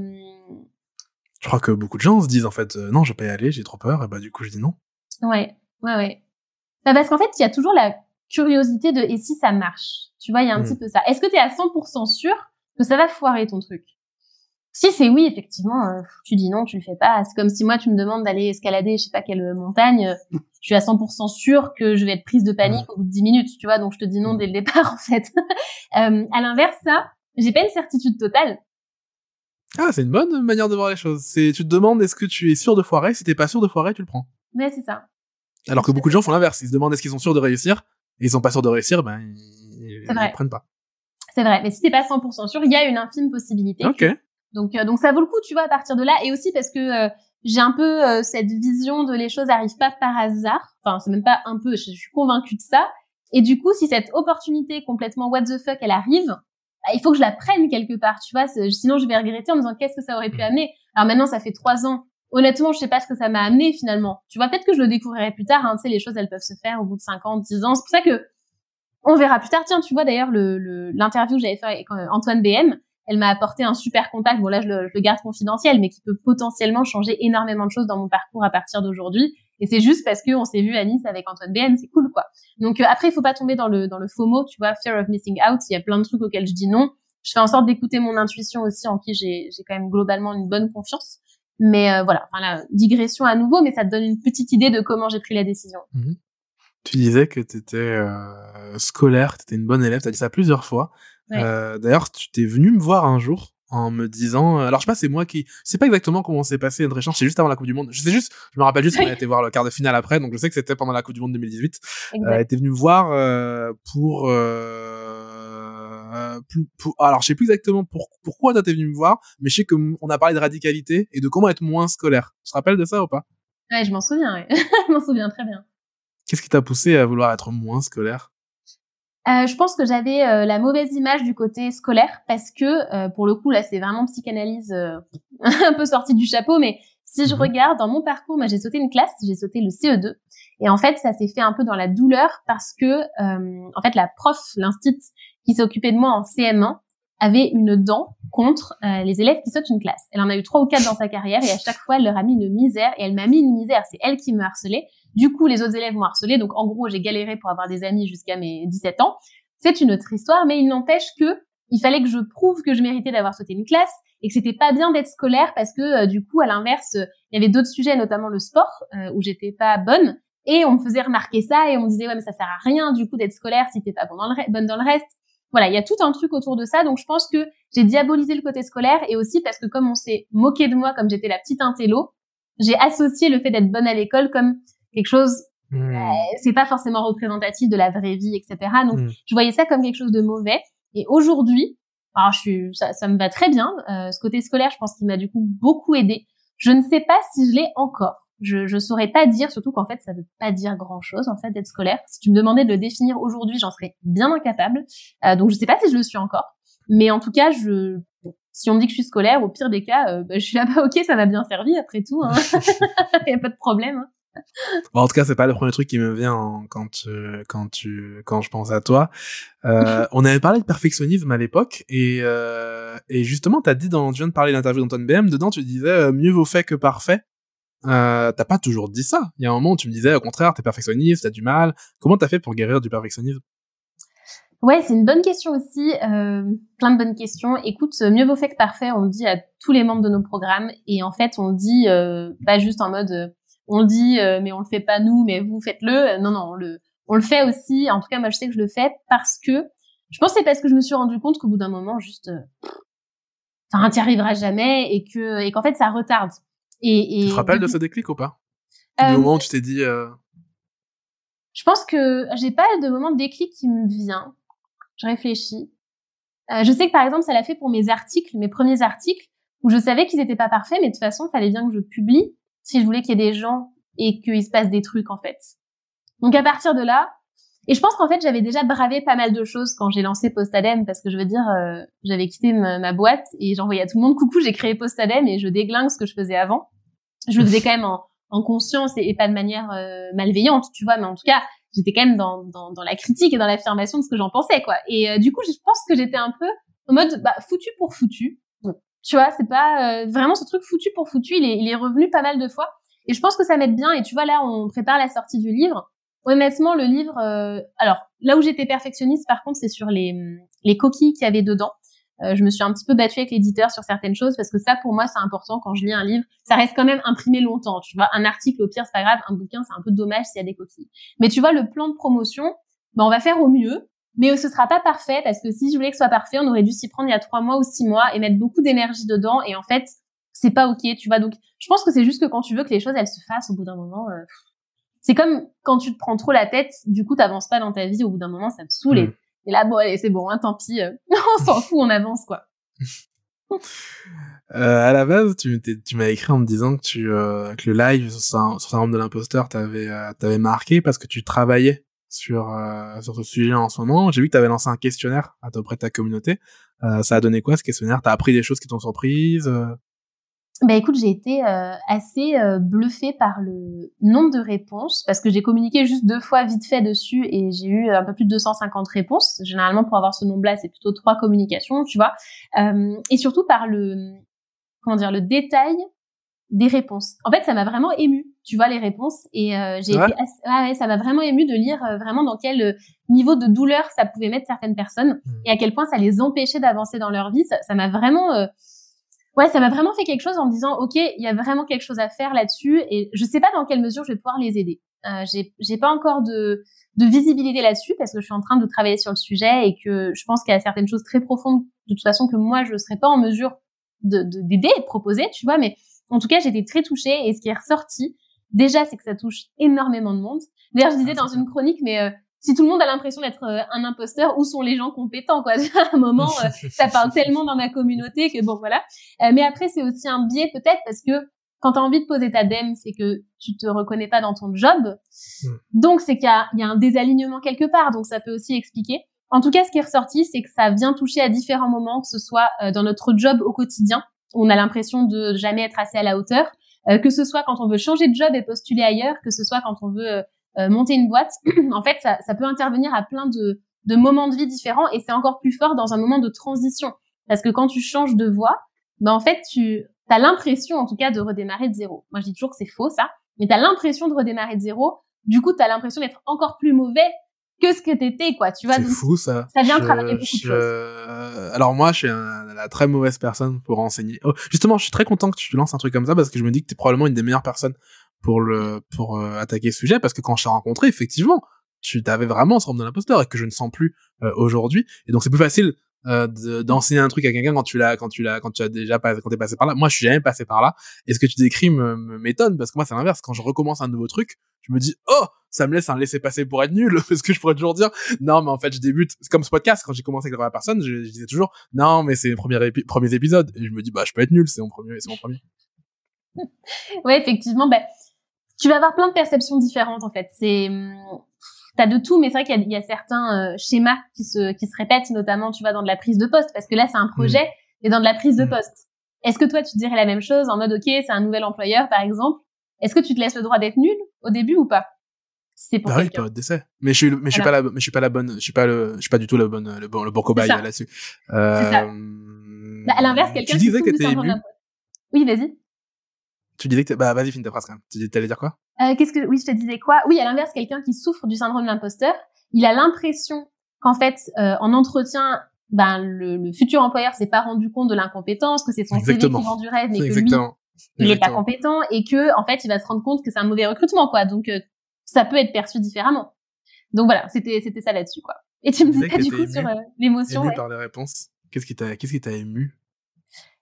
Je crois que beaucoup de gens se disent en fait non, je vais pas y aller, j'ai trop peur, et bah du coup je dis non. Ouais, ouais, ouais. Bah, parce qu'en fait, il y a toujours la curiosité de et si ça marche? Tu vois, il y a un mm. petit peu ça. Est-ce que tu es à 100% sûr que ça va foirer ton truc? Si c'est oui, effectivement, euh, tu dis non, tu le fais pas. C'est comme si moi tu me demandes d'aller escalader je sais pas quelle montagne, euh, je suis à 100% sûr que je vais être prise de panique au bout de 10 minutes, tu vois, donc je te dis non dès le départ en fait. euh, à l'inverse, ça, j'ai pas une certitude totale. Ah, c'est une bonne manière de voir les choses. C'est tu te demandes est-ce que tu es sûr de foirer, si t'es pas sûr de foirer, tu le prends. Mais c'est ça. Alors que beaucoup de gens font l'inverse, ils se demandent est-ce qu'ils sont sûrs de réussir, et ils sont pas sûrs de réussir, ben ils, ils prennent pas. C'est vrai, mais si t'es pas 100% sûr, il y a une infime possibilité. Ok. Donc euh, donc ça vaut le coup, tu vois, à partir de là, et aussi parce que euh, j'ai un peu euh, cette vision de les choses arrivent pas par hasard. Enfin, c'est même pas un peu, je, suis convaincue de ça. Et du coup, si cette opportunité complètement what the fuck elle arrive, bah, il faut que je la prenne quelque part, tu vois. Sinon, je vais regretter en me disant qu'est-ce que ça aurait pu mm. amener? Alors maintenant, ça fait trois ans honnêtement, je sais pas ce que ça m'a amené finalement. Tu vois, peut-être que je le découvrirai plus tard. Hein, tu sais, les choses, elles peuvent se faire au bout de 5 ans, 10 ans. C'est pour ça que on verra plus tard. Tiens, tu vois d'ailleurs le l'interview que j'avais fait avec euh, Antoine BM, elle m'a apporté un super contact. Bon là, je le, garde confidentiel, mais qui peut potentiellement changer énormément de choses dans mon parcours à partir d'aujourd'hui. Et c'est juste parce que on s'est vu à Nice avec Antoine BM, c'est cool quoi. Donc euh, après, il faut pas tomber dans le dans le FOMO, tu vois, fear of missing out. Il y a plein de trucs auxquels je dis non. Je fais en sorte d'écouter mon intuition aussi, en qui j'ai quand même globalement une bonne confiance. Mais euh, voilà, enfin la digression à nouveau, mais ça te donne une petite idée de comment j'ai pris la décision. Mhm. Tu disais que tu étais euh, scolaire, tu étais une bonne élève, tu as dit ça plusieurs fois. Euh, D'ailleurs, tu t'es venu me voir un jour en me disant euh, alors je sais pas c'est moi qui c'est pas exactement comment s'est passé notre échange c'est juste avant la coupe du monde je sais juste je me rappelle juste qu'on a été voir le quart de finale après donc je sais que c'était pendant la coupe du monde 2018 euh, t'es venu me voir euh, pour alors je sais plus exactement pour, pourquoi t'es venu me voir, mais je sais qu'on a parlé de radicalité et de comment être moins scolaire. Tu te rappelles de ça ou pas? Ouais, je m'en souviens, ouais. je m'en souviens très bien. Qu'est-ce qui t'a poussé à vouloir être moins scolaire? Euh, je pense que j'avais euh, la mauvaise image du côté scolaire parce que euh, pour le coup là c'est vraiment psychanalyse un peu sortie du chapeau mais si je mhm. regarde dans mon parcours moi j'ai sauté une classe j'ai sauté le CE2 et en fait ça s'est fait un peu dans la douleur parce que en fait la prof l'instit qui occupée de moi en CM1 avait une dent contre euh, les élèves qui sautent une classe. Elle en a eu trois ou quatre dans sa carrière et à chaque fois, elle leur a mis une misère et elle m'a mis une misère. C'est elle qui me harcelait. Du coup, les autres élèves m'ont harcelé. Donc, en gros, j'ai galéré pour avoir des amis jusqu'à mes 17 ans. C'est une autre histoire, mais il n'empêche que il fallait que je prouve que je méritais d'avoir sauté une classe et que c'était pas bien d'être scolaire parce que euh, du coup, à l'inverse, il y avait d'autres sujets, notamment le sport, euh, où j'étais pas bonne Et on me faisait remarquer ça et on me disait ouais mais ça sert à rien du coup d'être scolaire si t'es pas bonne dans le reste. Voilà, il y a tout un truc autour de ça. Donc je pense que j'ai diabolisé le côté scolaire et aussi parce que comme on s'est moqué de moi comme j'étais la petite intello, j'ai associé le fait d'être bonne à l'école comme quelque chose mmh. euh, c'est pas forcément représentatif de la vraie vie, etc. Donc mmh. je voyais ça comme quelque chose de mauvais. Et aujourd'hui, alors je suis, ça, ça me va très bien. Euh, ce côté scolaire, je pense qu'il m'a du coup beaucoup aidé. Je ne sais pas si je l'ai encore. Je, je saurais pas dire, surtout qu'en fait, ça veut pas dire grand chose, en fait, d'être scolaire. Si tu me demandais de le définir aujourd'hui, j'en serais bien incapable. Euh, donc, je sais pas si je le suis encore. Mais en tout cas, je, si on me dit que je suis scolaire, au pire des cas, euh, bah, je suis là-bas, ok, ça m'a bien servi, après tout. Hein. Il y a pas de problème. Hein. Bon, en tout cas, c'est pas le premier truc qui me vient quand tu, quand tu, quand je pense à toi. Euh, on avait parlé de perfectionnisme à l'époque et, euh, et justement, t'as dit dans, tu viens de parler de l'interview d'Antoine BM, dedans tu disais euh, mieux vaut fait que parfait. Euh, t'as pas toujours dit ça. Il y a un moment où tu me disais au contraire, t'es perfectionniste, t'as du mal. Comment t'as fait pour guérir du perfectionnisme? Ouais, c'est une bonne question aussi. Euh, plein de bonnes questions. Écoute, mieux vaut fait que parfait, on le dit à tous les membres de nos programmes. Et en fait, on le dit euh, pas juste en mode, euh, on le dit, euh, mais on le fait pas nous, mais vous faites-le. Non, non, on le, on le fait aussi. En tout cas, moi, je sais que je le fais parce que, je pense que c'est parce que je me suis rendu compte qu'au bout d'un moment, juste, enfin, t'y arriveras jamais et que, et qu'en fait, ça retarde. Et, et tu te rappelles de ce déclic ou pas? Du euh, moment où tu t'es dit. Euh... Je pense que j'ai pas de moment de déclic qui me vient. Je réfléchis. Euh, je sais que par exemple, ça l'a fait pour mes articles, mes premiers articles, où je savais qu'ils étaient pas parfaits, mais de toute façon, il fallait bien que je publie si je voulais qu'il y ait des gens et qu'il se passe des trucs en fait. Donc à partir de là, et je pense qu'en fait, j'avais déjà bravé pas mal de choses quand j'ai lancé Postadem, parce que je veux dire, euh, j'avais quitté ma, boîte et j'envoyais à tout le monde coucou, j'ai créé Postadem et je déglingue ce que je faisais avant. Je le faisais quand même en, en conscience et, pas de manière euh, malveillante, tu vois, mais en tout cas, j'étais quand même dans, dans, dans, la critique et dans l'affirmation de ce que j'en pensais, quoi. Et euh, du coup, je pense que j'étais un peu en mode bah, foutu pour foutu. Tu vois, c'est pas vraiment ce truc foutu pour foutu, il est, il est revenu pas mal de fois. Et je pense que ça m'aide bien. Et tu vois, là, on prépare la sortie du livre. Honnêtement, le livre, euh, alors là où j'étais perfectionniste, par contre, c'est sur les, les coquilles qu'il y avait dedans. Euh, je me suis un petit peu battue avec l'éditeur sur certaines choses parce que ça, pour moi, c'est important quand je lis un livre. Ça reste quand même imprimé longtemps. Tu vois, un article, au pire, c'est pas grave. Un bouquin, c'est un peu dommage s'il y a des coquilles. Mais tu vois, le plan de promotion, ben, on va faire au mieux. Mais ce sera pas parfait parce que si je voulais que ce soit parfait, on aurait dû s'y prendre il y a trois mois ou six mois et mettre beaucoup d'énergie dedans. Et en fait, c'est pas ok, tu vois. Donc, je pense que c'est juste que quand tu veux que les choses elles se fassent au bout d'un moment, euh, c'est comme quand tu te prends trop la tête, du coup, t'avances pas dans ta vie. Au bout d'un moment, ça te saoule. Et, mm. là, bon, allez, c'est bon, hein, tant pis. Euh, on s'en fout, on avance, quoi. Euh, à la base, tu, tu m'as écrit en me disant que, tu, euh, que le live sur, sur syndrome de l'imposteur t'avait euh, t'avait marqué parce que tu travaillais sur euh, sur ce sujet en ce moment. J'ai vu que t'avais lancé un questionnaire à peu près ta communauté. ça a donné quoi ce questionnaire? T'as appris des choses qui t'ont surprise bah écoute, j'ai été euh, assez euh, bluffée par le nombre de réponses parce que j'ai communiqué juste deux fois vite fait dessus et j'ai eu un peu plus de 250 réponses. Généralement, pour avoir ce nombre-là, c'est plutôt trois communications, tu vois. Euh, et surtout par le comment dire le détail des réponses. En fait, ça m'a vraiment ému, tu vois, les réponses. Et j'ai été ah ouais, ça m'a vraiment ému de lire vraiment dans quel niveau de douleur ça pouvait mettre certaines personnes mmh. et à quel point ça les empêchait d'avancer dans leur vie. Ça m'a vraiment ouais, ça m'a vraiment fait quelque chose en me disant, ok, il y a vraiment quelque chose à faire là-dessus, et je sais pas dans quelle mesure je vais pouvoir les aider. Euh, j'ai, j'ai pas encore de, de visibilité là-dessus parce que je suis en train de travailler sur le sujet et que je pense qu'il y a certaines choses très profondes de toute façon que moi je serais pas en mesure de, de d'aider et de proposer, tu vois. Mais en tout cas, j'étais très touchée et ce qui est ressorti, déjà, c'est que ça touche énormément de monde. D'ailleurs, je disais ah, dans une chronique, mais euh, si tout le monde a l'impression d'être euh, un imposteur, où sont les gens compétents quoi? À un moment, euh, ça parle tellement dans ma communauté que bon voilà. Euh, mais après, c'est aussi un biais peut-être parce que quand tu as envie de poser ta dème, c'est que tu te reconnais pas dans ton job. Hmm. Donc c'est qu'il y y a un désalignement quelque part. Donc ça peut aussi expliquer. En tout cas, ce qui est ressorti, c'est que ça vient toucher à différents moments, que ce soit dans notre job au quotidien, où on a l'impression de jamais être assez à la hauteur, que ce soit quand on veut changer de job et postuler ailleurs, que ce soit quand on veut monter une boîte, en fait, ça, ça, peut intervenir à plein de, de moments de vie différents et c'est encore plus fort dans un moment de transition. Parce que quand tu changes de voie, ben en fait, tu as l'impression, en tout cas, de redémarrer de zéro. Moi, je dis toujours que c'est faux, ça. Mais tu as l'impression de redémarrer de zéro. Du coup, tu as l'impression d'être encore plus mauvais que ce que t'étais, quoi. Tu vois. C'est fou, ça. Ça vient travailler beaucoup de choses. Alors moi, je suis la très mauvaise personne pour enseigner. Oh, justement, je suis très content que tu lances un truc comme ça parce que je me dis que tu es probablement une des meilleures personnes pour le pour euh, attaquer ce sujet parce que quand je t'ai rencontré, effectivement, tu avais vraiment ce syndrome de l'imposteur et que je ne sens plus euh, aujourd'hui. Et donc c'est plus facile euh, d'enseigner un truc à quelqu'un quand tu l'as quand tu l'as quand tu as déjà pas quand t'es passé par là. Moi, je suis jamais passé par là. Et ce que tu décris me m'étonne parce que moi c'est l'inverse. Quand je recommence un nouveau truc, je me dis oh ça me laisse un laisser passer pour être nul parce que je pourrais toujours dire non mais en fait je débute c'est comme ce podcast quand j'ai commencé avec la première personne je, disais toujours non mais c'est les premiers, premiers épisodes et je me dis bah je peux être nul c'est mon premier c'est mon premier ouais effectivement ben tu vas avoir plein de perceptions différentes en fait. C'est hum, t'as de tout, mais c'est vrai qu'il y, a certains euh, schémas qui se qui se répètent, notamment tu vas dans de la prise de poste, parce que là c'est un projet mmh. et dans de la prise de mmh. poste. Est-ce que toi tu dirais la même chose en mode ok c'est un nouvel employeur par exemple, est-ce que tu te laisses le droit d'être nul au début ou pas? C'est pour bah oui, période d'essai. Mais je suis, mais je suis pas la, mais je suis pas la bonne, je suis pas le, je suis pas du tout la bonne, le bon, le bon cobaye là-dessus. Euh, bah, à l'inverse, quelqu'un qui disait que t'étais ému? Oui, vas-y. Tu disais que bah vas-y finis ta phrase quand même. Tu allais dire quoi? Euh, Qu'est-ce que oui je te disais quoi? Oui à l'inverse quelqu'un qui souffre du syndrome de l'imposteur, il a l'impression qu'en fait euh, en entretien ben le, le futur employeur s'est pas rendu compte de l'incompétence, que c'est son CV qui vend du rêve mais que lui il est pas compétent et que en fait il va se rendre compte que c'est un mauvais recrutement quoi. Donc euh, ça peut être perçu différemment. Donc voilà c'était c'était ça là-dessus quoi. Et tu me disais du coup sur euh, l'émotion. Ému par les réponses. Qu'est-ce qui t'a qu'est-ce qui t'a ému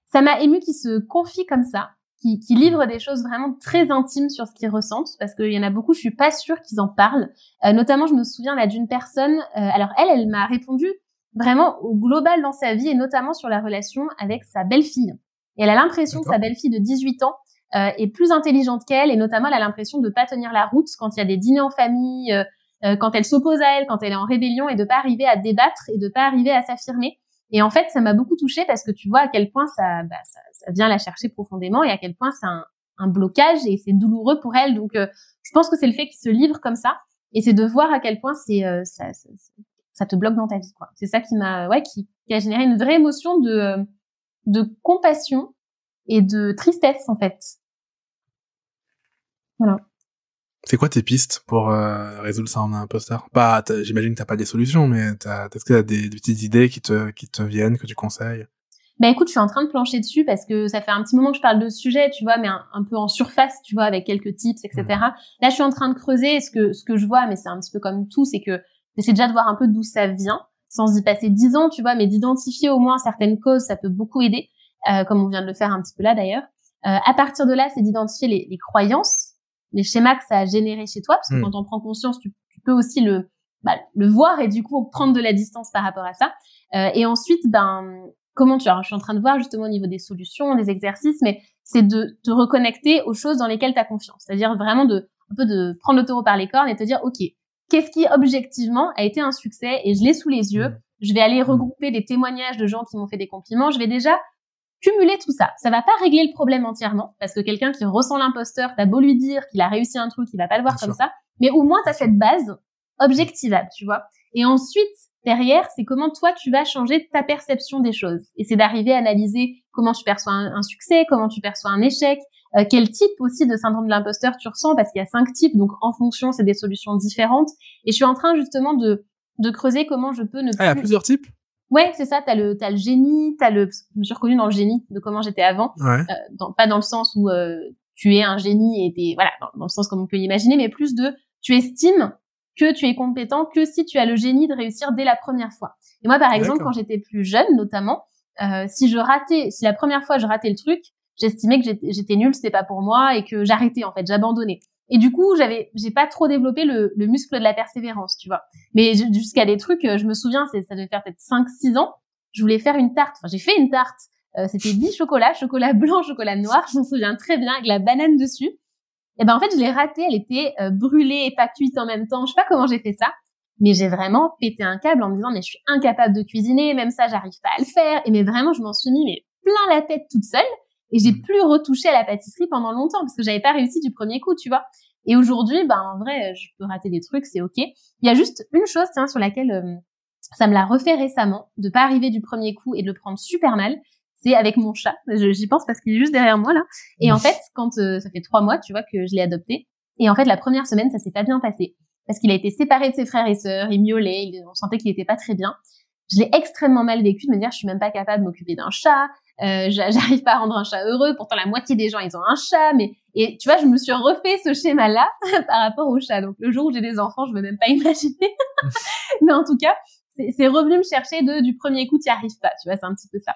Ça m'a ému qui se confie comme ça qui, qui livrent des choses vraiment très intimes sur ce qu'ils ressentent, parce qu'il y en a beaucoup, je suis pas sûre qu'ils en parlent. Euh, notamment, je me souviens là d'une personne, euh, alors elle, elle m'a répondu vraiment au global dans sa vie, et notamment sur la relation avec sa belle-fille. Et elle a l'impression que sa belle-fille de 18 ans euh, est plus intelligente qu'elle, et notamment elle a l'impression de pas tenir la route quand il y a des dîners en famille, euh, quand elle s'oppose à elle, quand elle est en rébellion, et de pas arriver à débattre et de pas arriver à s'affirmer. Et en fait, ça m'a beaucoup touchée parce que tu vois à quel point ça, bah, ça, vient la chercher profondément et à quel point c'est un, blocage et c'est douloureux pour elle. Donc, euh, je pense que c'est le fait qu'il se livre comme ça et c'est de voir à quel point c'est euh, ça, te bloque dans ta vie. C'est ça qui m'a, ouais, qui, qui, a généré une vraie émotion de euh, de compassion et de tristesse en fait. Voilà. C'est quoi tes pistes pour euh, résoudre ça en un imposteur Pas, j'imagine que t'as pas des solutions, mais est-ce que t'as des, des petites idées qui te qui te viennent que tu conseilles? Bah écoute, je suis en train de plancher dessus parce que ça fait un petit moment que je parle de ce sujet, tu vois, mais un, peu en surface, tu vois, avec quelques tips, etc. Mmh. Là, je suis en train de creuser. Ce que ce que je vois, mais c'est un petit peu comme tout, c'est que j'essaie déjà de voir un peu d'où ça vient, sans y passer dix ans, tu vois, mais d'identifier au moins certaines causes, ça peut beaucoup aider, euh, comme on vient de le faire un petit peu là d'ailleurs. Euh, à partir de là, c'est d'identifier les, les croyances les schémas que ça a généré chez toi, parce que hmm. quand on prend conscience, tu, peux aussi le, bah, le voir et du coup prendre de la distance par rapport à ça. Euh, et ensuite, ben comment tu as, je suis en train de voir justement au niveau des solutions, des exercices, mais c'est de te reconnecter aux choses dans lesquelles tu as confiance. C'est-à-dire vraiment de un peu de prendre le taureau par les cornes et te dire OK, qu'est-ce qui objectivement a été un succès et je l'ai sous les yeux. Hmm. Je vais aller hmm. regrouper des témoignages de gens qui m'ont fait des compliments. Je vais déjà cumuler tout ça. Ça va pas régler le problème entièrement, parce que quelqu'un qui ressent l'imposteur, t'as beau lui dire qu'il a réussi un truc, il va pas le voir comme ça, mais au moins t'as cette base objectivable, tu vois. Et ensuite, derrière, c'est comment toi tu vas changer ta perception des choses. Et c'est d'arriver à analyser comment tu perçois un, succès, comment tu perçois un échec, euh, quel type aussi de syndrome de l'imposteur tu ressens, parce qu'il y a cinq types, donc en fonction, c'est des solutions différentes. Et je suis en train justement de de creuser comment je peux ne ah, il y a plusieurs types? Ouais, c'est ça. T'as le, t'as le génie, t'as le. Je me suis reconnue dans le génie de comment j'étais avant. Ouais. Euh, dans, pas dans le sens où euh, tu es un génie et t'es voilà, dans, le sens comme on peut l'imaginer, mais plus de tu estimes que tu es compétent que si tu as le génie de réussir dès la première fois. Et moi, par exemple, quand j'étais plus jeune, notamment, euh, si je ratais, si la première fois je ratais le truc, j'estimais que j'étais nulle, c'était pas pour moi et que j'arrêtais en fait, j'abandonnais. Et du coup, j'avais, j'ai pas trop développé le, le, muscle de la persévérance, tu vois. Mais jusqu'à des trucs, euh, je me souviens, ça devait faire peut-être 5-6 ans, je voulais faire une tarte. Enfin, j'ai fait une tarte. Euh, c'était 10 chocolats, chocolat blanc, chocolat noir. Je m'en souviens très bien, avec la banane dessus. Et ben en fait, je l'ai ratée. Elle était euh, brûlée et pas cuite en même temps. Je sais pas comment j'ai fait ça, mais j'ai vraiment pété un câble en me disant mais je suis incapable de cuisiner, même ça, j'arrive pas à le faire. Et mais vraiment, je m'en suis mis mais plein la tête toute seule. Et j'ai mmh. plus retouché à la pâtisserie pendant longtemps parce que j'avais pas réussi du premier coup, tu vois. Et aujourd'hui, ben en vrai, je peux rater des trucs, c'est ok. Il y a juste une chose, tiens, sur laquelle euh, ça me l'a refait récemment, de pas arriver du premier coup et de le prendre super mal. C'est avec mon chat. J'y pense parce qu'il est juste derrière moi là. Et en fait, quand euh, ça fait trois mois, tu vois, que je l'ai adopté. Et en fait, la première semaine, ça s'est pas bien passé parce qu'il a été séparé de ses frères et sœurs, il miaulait, on sentait qu'il était pas très bien. Je l'ai extrêmement mal vécu de me dire je suis même pas capable de m'occuper d'un chat, euh, j'arrive pas à rendre un chat heureux. Pourtant la moitié des gens ils ont un chat, mais Et tu vois, je me suis refait ce schéma-là par rapport au chat. Donc le jour où j'ai des enfants, je veux même pas imaginer. Mais en tout cas, c'est revenu me chercher de du premier coup, tu n'y arrives pas. Tu vois, c'est un petit peu ça.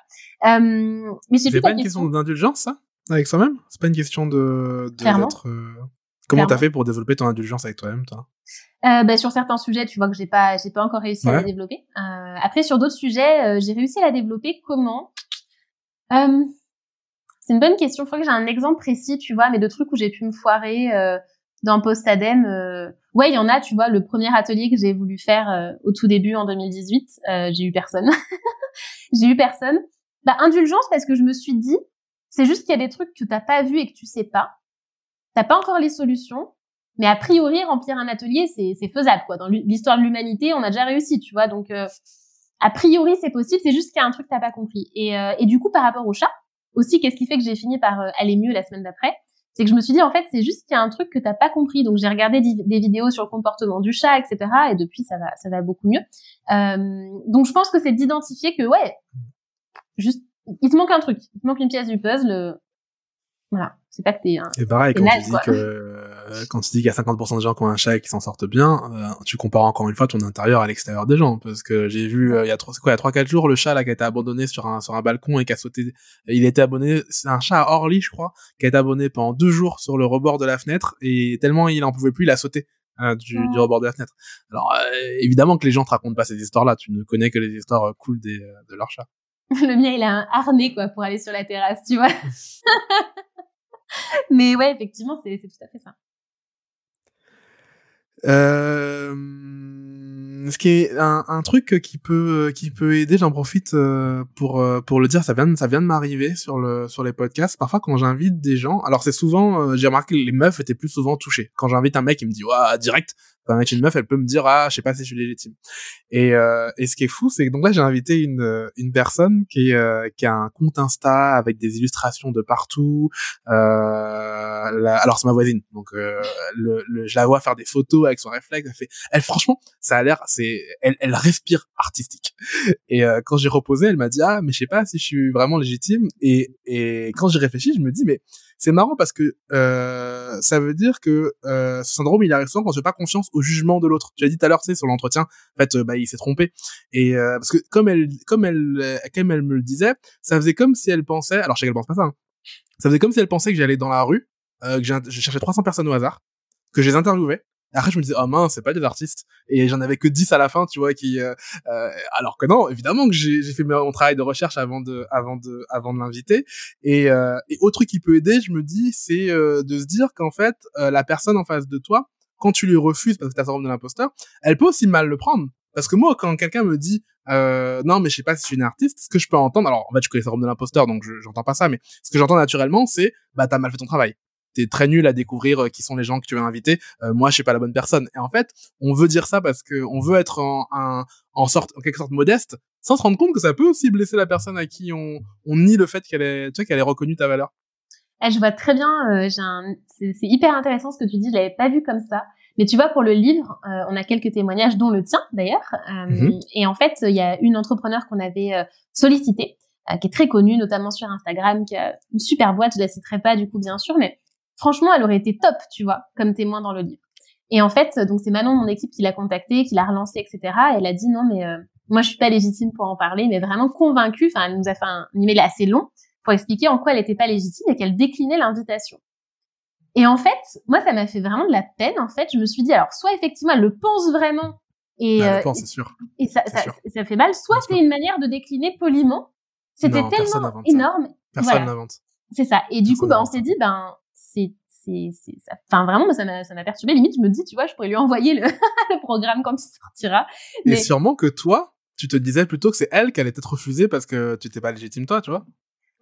Euh, mais c'est pas une question, d'indulgence, ça, avec soi-même? C'est pas une question de d'être. Euh... Comment t'as fait pour développer ton indulgence avec toi-même, toi? Euh, bah, sur certains sujets, tu vois que j'ai pas, j'ai pas encore réussi à la développer. Euh, après, sur d'autres sujets, euh, j'ai réussi à la développer. Comment? Euh, C'est une bonne question. Je crois que j'ai un exemple précis, tu vois, mais de trucs où j'ai pu me foirer euh, dans Postadem. Ouais, il y en a, tu vois. Le premier atelier que j'ai voulu faire au tout début en 2018, j'ai eu personne. j'ai eu personne. Bah, indulgence parce que je me suis dit, c'est juste qu'il y a des trucs que t'as pas vu et que tu sais pas. T'as pas encore les solutions mais a priori, remplir un atelier, c'est faisable, quoi. Dans l'histoire de l'humanité, on a déjà réussi, tu vois. Donc, euh, a priori, c'est possible. C'est juste qu'il y a un truc que t'as pas compris. Et, euh, et du coup, par rapport au chat, aussi, qu'est-ce qui fait que j'ai fini par euh, aller mieux la semaine d'après? C'est que je me suis dit, en fait, c'est juste qu'il y a un truc que t'as pas compris. Donc, j'ai regardé des vidéos sur le comportement du chat, etc. Et depuis, ça va, ça va beaucoup mieux. donc, je pense que c'est d'identifier que, ouais, juste, il te manque un truc. Il te manque une pièce du puzzle. Voilà. C'est pas que t'es. Et pareil, quand, tu dis que, euh, quand tu dis qu'il y a 50% de gens qui ont un chat et qui s'en sortent bien, euh, tu compares encore une fois ton intérieur à l'extérieur des gens. Parce que j'ai vu, euh, il y a trois, quoi, il y a trois, quatre jours, le chat, là, qui a été abandonné sur un, sur un balcon et qui a sauté, il était abonné, c'est un chat à Orly, je crois, qui a été abonné pendant deux jours sur le rebord de la fenêtre et tellement il en pouvait plus, il a sauté. du, du, rebord de la fenêtre. Alors évidemment que les gens te racontent pas ces histoires-là, tu ne connais que les histoires cool des, de leur chat. Le mien, il a un harnais quoi pour aller sur la terrasse, tu vois. Mais ouais, effectivement, c'est tout à fait ça. Euh, ce qui est un, truc qui peut qui peut aider, j'en profite euh, pour euh, pour le dire, ça vient ça vient de m'arriver sur le sur les podcasts. Parfois quand j'invite des gens, alors c'est souvent j'ai remarqué que les meufs étaient plus souvent touchées. Quand j'invite un mec, il me dit ouais direct, Enfin, avec une meuf, elle peut me dire ah, je sais pas si je suis légitime. Et, euh, et ce qui est fou, c'est que donc là j'ai invité une une personne qui euh, qui a un compte Insta avec des illustrations de partout. Euh, alors c'est ma voisine, donc euh, le, le, je la vois faire des photos avec son réflexe. Elle fait, elle franchement, ça a l'air, c'est, elle, elle respire artistique. Et euh, quand j'ai reposé, elle m'a dit ah mais je sais pas si je suis vraiment légitime. Et et quand j'y réfléchis, je me dis mais c'est marrant parce que euh, ça veut dire que euh, ce syndrome il arrive souvent quand j'ai pas confiance au jugement de l'autre. Tu as dit tout à l'heure, tu sais, sur l'entretien, en fait, euh, bah il s'est trompé. Et euh, parce que comme elle, comme elle, comme elle me le disait, ça faisait comme si elle pensait. Alors je sais qu'elle pense pas ça. Hein, ça faisait comme si elle pensait que j'allais dans la rue, euh, que je cherchais 300 personnes au hasard, que je les interviewais après, je me disais, oh mince, c'est pas des artistes. Et j'en avais que 10 à la fin, tu vois, qui, euh, euh, alors que non, évidemment que j'ai fait mon travail de recherche avant de, avant de, avant de l'inviter. Et, euh, et autre truc qui peut aider, je me dis, c'est euh, de se dire qu'en fait, euh, la personne en face de toi, quand tu lui refuses parce que t'as syndrome de l'imposteur, elle peut aussi mal le prendre. Parce que moi, quand quelqu'un me dit, euh, non, mais je sais pas si je suis une artiste, ce que je peux entendre, alors en fait, je connais le syndrome de l'imposteur, donc j'entends pas ça, mais ce que j'entends naturellement, c'est, bah, t'as mal fait ton travail t'es très nul à découvrir euh, qui sont les gens que tu veux inviter. Euh, moi, je suis pas la bonne personne. Et en fait, on veut dire ça parce que on veut être en, en, en sorte, en quelque sorte modeste, sans se rendre compte que ça peut aussi blesser la personne à qui on, on nie le fait qu'elle est, tu sais, qu'elle ait reconnu ta valeur. Eh, je vois très bien. Euh, un... c'est hyper intéressant ce que tu dis. Je l'avais pas vu comme ça. Mais tu vois, pour le livre, euh, on a quelques témoignages, dont le tien d'ailleurs. Mhm. Et en fait, il y a une entrepreneur qu'on avait sollicitée, qui est très connue, notamment sur Instagram, qui a une super boîte. Je la citerai pas du coup, bien sûr, mais franchement, elle aurait été top, tu vois, comme témoin dans le livre. Et en fait, donc c'est Manon, mon équipe, qui l'a contactée, qui l'a relancée, etc. Et elle a dit non, mais euh, moi, je suis pas légitime pour en parler, mais vraiment convaincue. Enfin, elle nous a fait un email assez long pour expliquer en quoi elle n'était pas légitime et qu'elle déclinait l'invitation. Et en fait, moi, ça m'a fait vraiment de la peine. En fait, je me suis dit, alors, soit effectivement, elle le pense vraiment, et, bah, euh, sûr. et ça, ça, ça, fait mal, soit c'est une manière de décliner poliment. C'était tellement énorme. Personne n'invente. C'est ça. Et du coup, bah, on s'est dit, ben, c'est enfin vraiment ça m'a ça m'a perturbé limite je me dis tu vois je pourrais lui envoyer le, le programme quand il sortira. Mais... et sûrement que toi tu te disais plutôt que c'est elle qui allait être refusée parce que tu t'es pas légitime toi tu vois.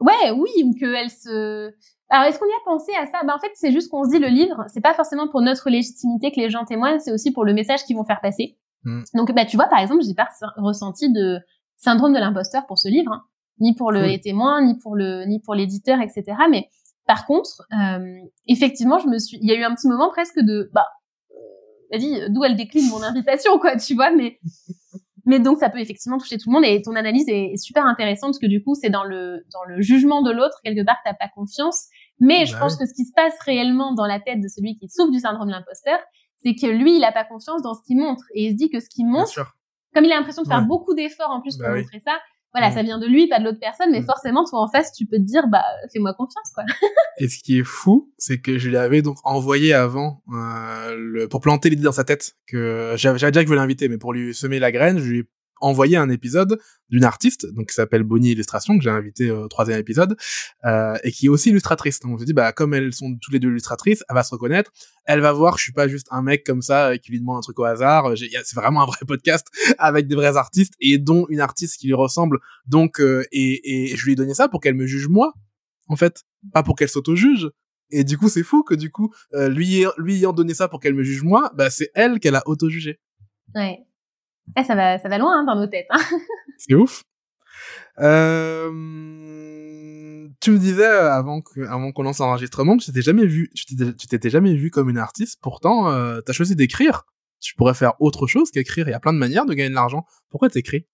Ouais oui ou que elle se alors est-ce qu'on y a pensé à ça? Bah en fait c'est juste qu'on se dit le livre c'est pas forcément pour notre légitimité que les gens témoignent c'est aussi pour le message qu'ils vont faire passer. Hmm. donc bah tu vois par exemple j'ai pas ressenti de syndrome de l'imposteur pour ce livre hein. ni pour le les témoins ni pour le ni pour l'éditeur etc mais par contre, euh, effectivement, je me suis, il y a eu un petit moment presque de, bah, euh, vas-y, d'où elle décline mon invitation, quoi, tu vois, mais, mais donc ça peut effectivement toucher tout le monde et ton analyse est, super intéressante parce que du coup, c'est dans le, dans le jugement de l'autre quelque part, t'as pas confiance, Mais je pense que ce qui se passe réellement dans la tête de celui qui souffre du syndrome de l'imposteur, c'est que lui, il a pas confiance dans ce qu'il montre et il se dit que ce qu'il montre, comme il a l'impression de faire beaucoup d'efforts en plus pour bah montrer ça, voilà, mm. ça vient de lui, pas de l'autre personne, mais mm. forcément, toi en face, tu peux te dire, bah, fais-moi confiance, quoi. et ce qui est fou, c'est que je lui avais donc envoyé avant, euh, le, pour planter l'idée dans sa tête, que j'avais déjà que je voulais l'inviter, mais pour lui semer la graine, je lui ai envoyé un épisode d'une artiste, donc qui s'appelle Bonnie Illustration, que j'ai invité au troisième épisode, euh, et qui est aussi illustratrice. Donc on se dit, bah comme elles sont toutes les deux illustratrices, elle va se reconnaître, elle va voir je suis pas juste un mec comme ça euh, qui lui demande un truc au hasard. C'est vraiment un vrai podcast avec des vrais artistes et dont une artiste qui lui ressemble. Donc euh, et, et je lui ai donné ça pour qu'elle me juge moi, en fait, pas pour qu'elle s'auto-juge. Et du coup, c'est fou que du coup, euh, lui, lui ayant donné ça pour qu'elle me juge moi, bah c'est elle qu'elle a auto-jugé. Ouais. Eh, ça va, ça va loin hein, dans nos têtes. Hein. C'est ouf. Euh, tu me disais euh, avant avant qu'on lance l'enregistrement que tu t'étais jamais vu, tu t'étais jamais vu comme une artiste. Pourtant, euh, tu as choisi d'écrire. Tu pourrais faire autre chose qu'écrire. Il y a plein de manières de gagner de l'argent. Pourquoi t'écris?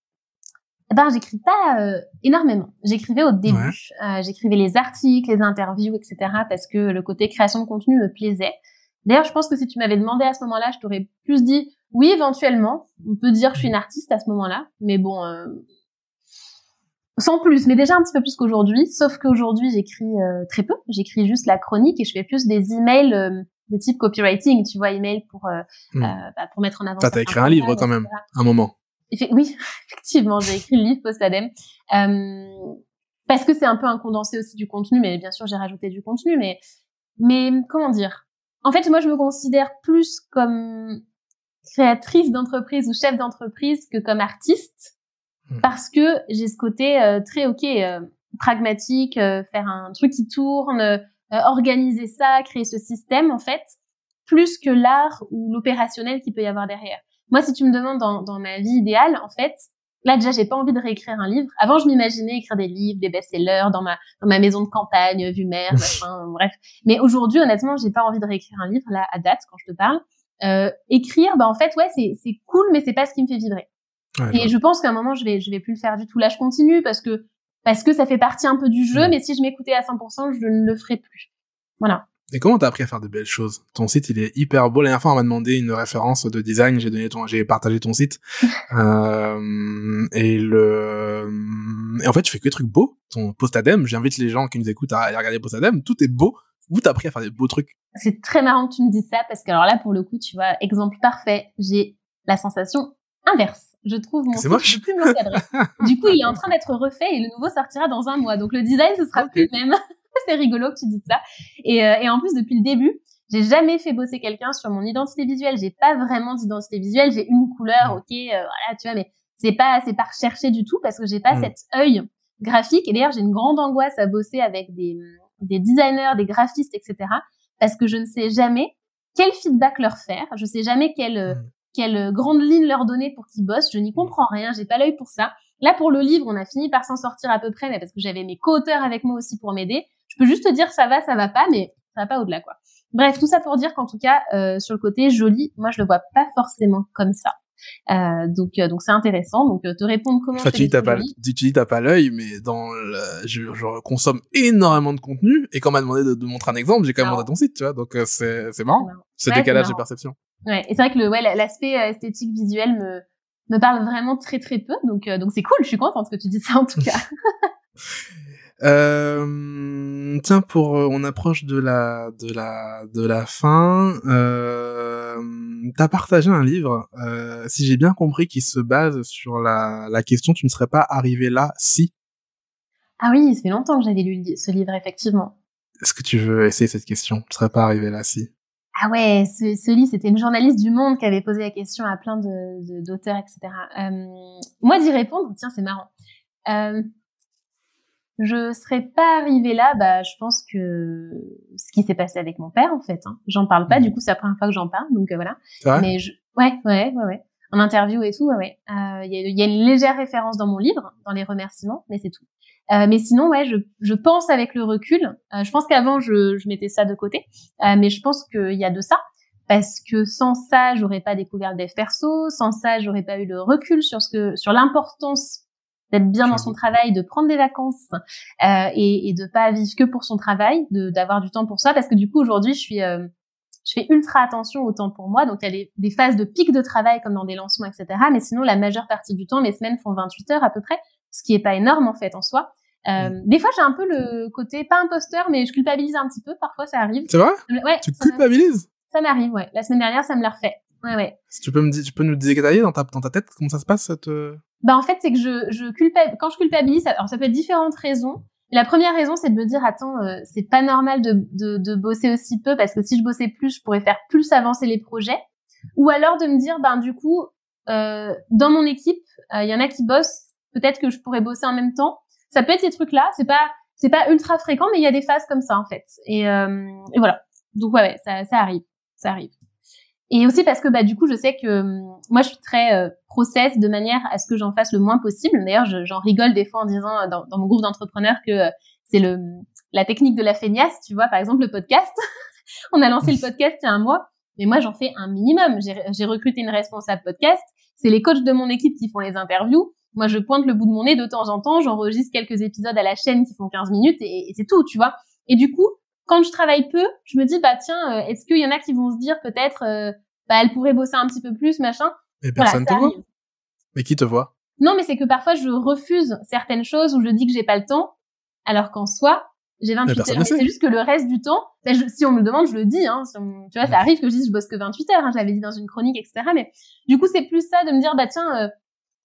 Eh ben, j'écris pas euh, énormément. J'écrivais au début. Euh, j'écrivais les articles, les interviews, etc. parce que le côté création de contenu me plaisait. D'ailleurs, je pense que si tu m'avais demandé à ce moment-là, je t'aurais plus dit oui, éventuellement. On peut dire que je suis une artiste à ce moment-là, mais bon, euh, sans plus. Mais déjà un petit peu plus qu'aujourd'hui. Sauf qu'aujourd'hui, j'écris euh, très peu. J'écris juste la chronique et je fais plus des emails euh, de type copywriting. Tu vois, email pour hmm. bah, pour mettre en avant. T'as écrit un livre quand même, un moment. Oui, effectivement, j'ai écrit le livre post-adem. parce que c'est un peu un condensé aussi du contenu, mais bien sûr j'ai rajouté du contenu, mais mais comment dire? En fait, moi, je me considère plus comme créatrice d'entreprise ou chef d'entreprise que comme artiste. Hmm. parce que j'ai ce côté euh, très ok euh, pragmatique euh, faire un truc qui tourne organiser ça créer ce système en fait plus que l'art ou l'opérationnel qui peut y avoir derrière. Moi si tu me demandes dans, dans ma vie idéale en fait là déjà j'ai pas envie de réécrire un livre. Avant je m'imaginais écrire des livres des best-sellers dans ma dans ma maison de campagne vue mer machin bref. Mais aujourd'hui honnêtement j'ai pas envie de réécrire un livre là à date quand je te parle euh, écrire, bah en fait, ouais, c'est c'est cool, mais c'est pas ce qui me fait vibrer. et je pense qu'à un moment, je vais je vais plus le faire du tout. Là, je continue parce que parce que ça fait partie un peu du jeu, mais si je m'écoutais à 100%, je ne le ferais plus. Voilà. Et comment t'as appris à faire de belles choses? Ton site, il est hyper beau. La dernière fois, on m'a demandé une référence de design. J'ai donné ton, j'ai partagé ton site. euh, et le, et en fait, tu fais que des trucs beaux. Ton post-adem, j'invite les gens qui nous écoutent à aller regarder post-adem. Tout est beau. Où t'as appris à faire des beaux trucs C'est très marrant que tu me dises ça parce que alors là, pour le coup, tu vois, exemple parfait, j'ai la sensation inverse. Je trouve mon site, je plus me du coup, il est en train d'être refait et le nouveau sortira dans un mois. Donc le design, ce sera plus le même. c'est rigolo que tu dises ça. Et, euh, et en plus, depuis le début, j'ai jamais fait bosser quelqu'un sur mon identité visuelle. J'ai pas vraiment d'identité visuelle. J'ai une couleur, ok, euh, voilà, tu vois, mais c'est pas, c'est pas recherché du tout parce que j'ai pas mm. cet œil graphique. Et d'ailleurs, j'ai une grande angoisse à bosser avec des, des designers, des graphistes, etc. Parce que je ne sais jamais quel feedback leur faire. Je sais jamais quelle, euh, mm. quelle euh, grande ligne leur donner pour qu'ils bossent. Je n'y comprends rien. J'ai pas l'œil pour ça. Là, pour le livre, on a fini par s'en sortir à peu près, mais parce que j'avais mes co-auteurs avec moi aussi pour m'aider. Je peux juste te dire ça va, ça va pas, mais ça va pas au-delà, quoi. Bref, tout ça pour dire qu'en tout cas, euh, sur le côté joli, moi, je le vois pas forcément comme ça. Euh, donc euh, donc c'est intéressant. Donc euh, te répondre comment. Enfin, tu dis t'as pas, tu, dis t'as pas l'œil, mais dans le, je, je, consomme énormément de contenu et quand on m'a demandé de, de, montrer un exemple, j'ai quand même montré ton site, tu vois. Donc c'est c'est marrant. C'est décalage de perception. Ouais, et c'est vrai que le ouais l'aspect esthétique visuel me me parle vraiment très très peu. Donc donc c'est cool. Je suis contente que tu dises ça en tout cas. Euh, tiens, pour on approche de la de la de la fin. Euh, T'as partagé un livre, euh, si j'ai bien compris, qui se base sur la la question tu ne serais pas arrivé là si? Ah oui, ça fait longtemps que j'avais lu ce livre effectivement. Est-ce que tu veux essayer cette question? Tu ne serais pas arrivé là si? Ah ouais, ce, ce livre, c'était une journaliste du Monde qui avait posé la question à plein de d'auteurs, etc. Euh, moi, d'y répondre, tiens, c'est marrant. Euh, je serais pas arrivée là, bah, je pense que ce qui s'est passé avec mon père, en fait, hein. j'en parle pas, du coup, c'est la première fois que j'en parle, donc euh, voilà. Mais je... ouais, ouais, ouais, ouais. En interview et tout, ouais, ouais. Euh, il y, a, y, a, une légère référence dans mon livre, dans les remerciements, mais c'est tout. Euh, mais sinon, ouais, je, je pense avec le recul. Euh, je pense qu'avant, je, je mettais ça de côté, mais je pense qu'il y a de ça parce que sans ça, j'aurais pas découvert le dev perso, sans ça, j'aurais pas eu le recul sur ce que, sur l'importance d'être bien dans son travail, de prendre des vacances euh, et, et de pas vivre que pour son travail, de d'avoir du temps pour soi, parce que du coup aujourd'hui je suis euh, je fais ultra attention au temps pour moi, donc il y a des phases de pic de travail comme dans des lancements, etc. Mais sinon la majeure partie du temps, mes semaines font 28 heures à peu près, ce qui est pas énorme en fait en soi. Euh, mm. Des fois, j'ai un peu le côté pas imposteur, mais je culpabilise un petit peu. Parfois, ça arrive. C'est vrai? Ouais. Tu culpabilises? Ça m'arrive, ouais. La semaine dernière, ça me l'a refait. Ouais, ouais. Si tu peux me tu peux nous détailler dans ta dans ta tête comment ça se passe cette. Euh bah en fait, c'est que je je culpabilise quand je culpabilise. Alors ça peut être différentes raisons. La première raison, c'est de me dire attends, euh, c'est pas normal de, de de bosser aussi peu parce que si je bossais plus, je pourrais faire plus avancer les projets. Ou alors de me dire ben du coup, euh, dans mon équipe, il y en a qui bossent. Peut-être que je pourrais bosser en même temps ça peut être ces trucs-là. C'est pas c'est pas ultra fréquent, mais il y a des phases comme ça en fait. Et, euh, et voilà. Donc ouais, ouais, ça, ça arrive, ça arrive. Et aussi parce que bah du coup, je sais que hum, moi, je suis très euh, process de manière à ce que j'en fasse le moins possible. D'ailleurs, j'en rigole des fois en disant euh, dans, mon groupe d'entrepreneurs que euh, c'est le la technique de la feignasse. Tu vois, par exemple, le podcast. On a lancé le podcast il y a un mois, mais moi, j'en fais un minimum. J'ai recruté une responsable podcast. C'est les coachs de mon équipe qui font les interviews. Moi, je pointe le bout de mon nez de temps en temps, j'enregistre quelques épisodes à la chaîne qui font 15 minutes et, c'est tout, tu vois. Et du coup, quand je travaille peu, je me dis, bah tiens, euh, est-ce qu'il y en a qui vont se dire peut-être, euh, bah elle pourrait bosser un petit peu plus, machin. Et personne te voit. Mais qui te voit? Non, mais c'est que parfois je refuse certaines choses ou je dis que j'ai pas le temps, alors qu'en soi, j'ai 28 heures. C'est juste que le reste du temps, bah, si on me le demande, je le dis. Hein, tu vois, ça arrive que je dise je bosse que 28 heures. Hein, je l'avais dit dans une chronique, etc. Mais du coup, c'est plus ça de me dire bah tiens, euh,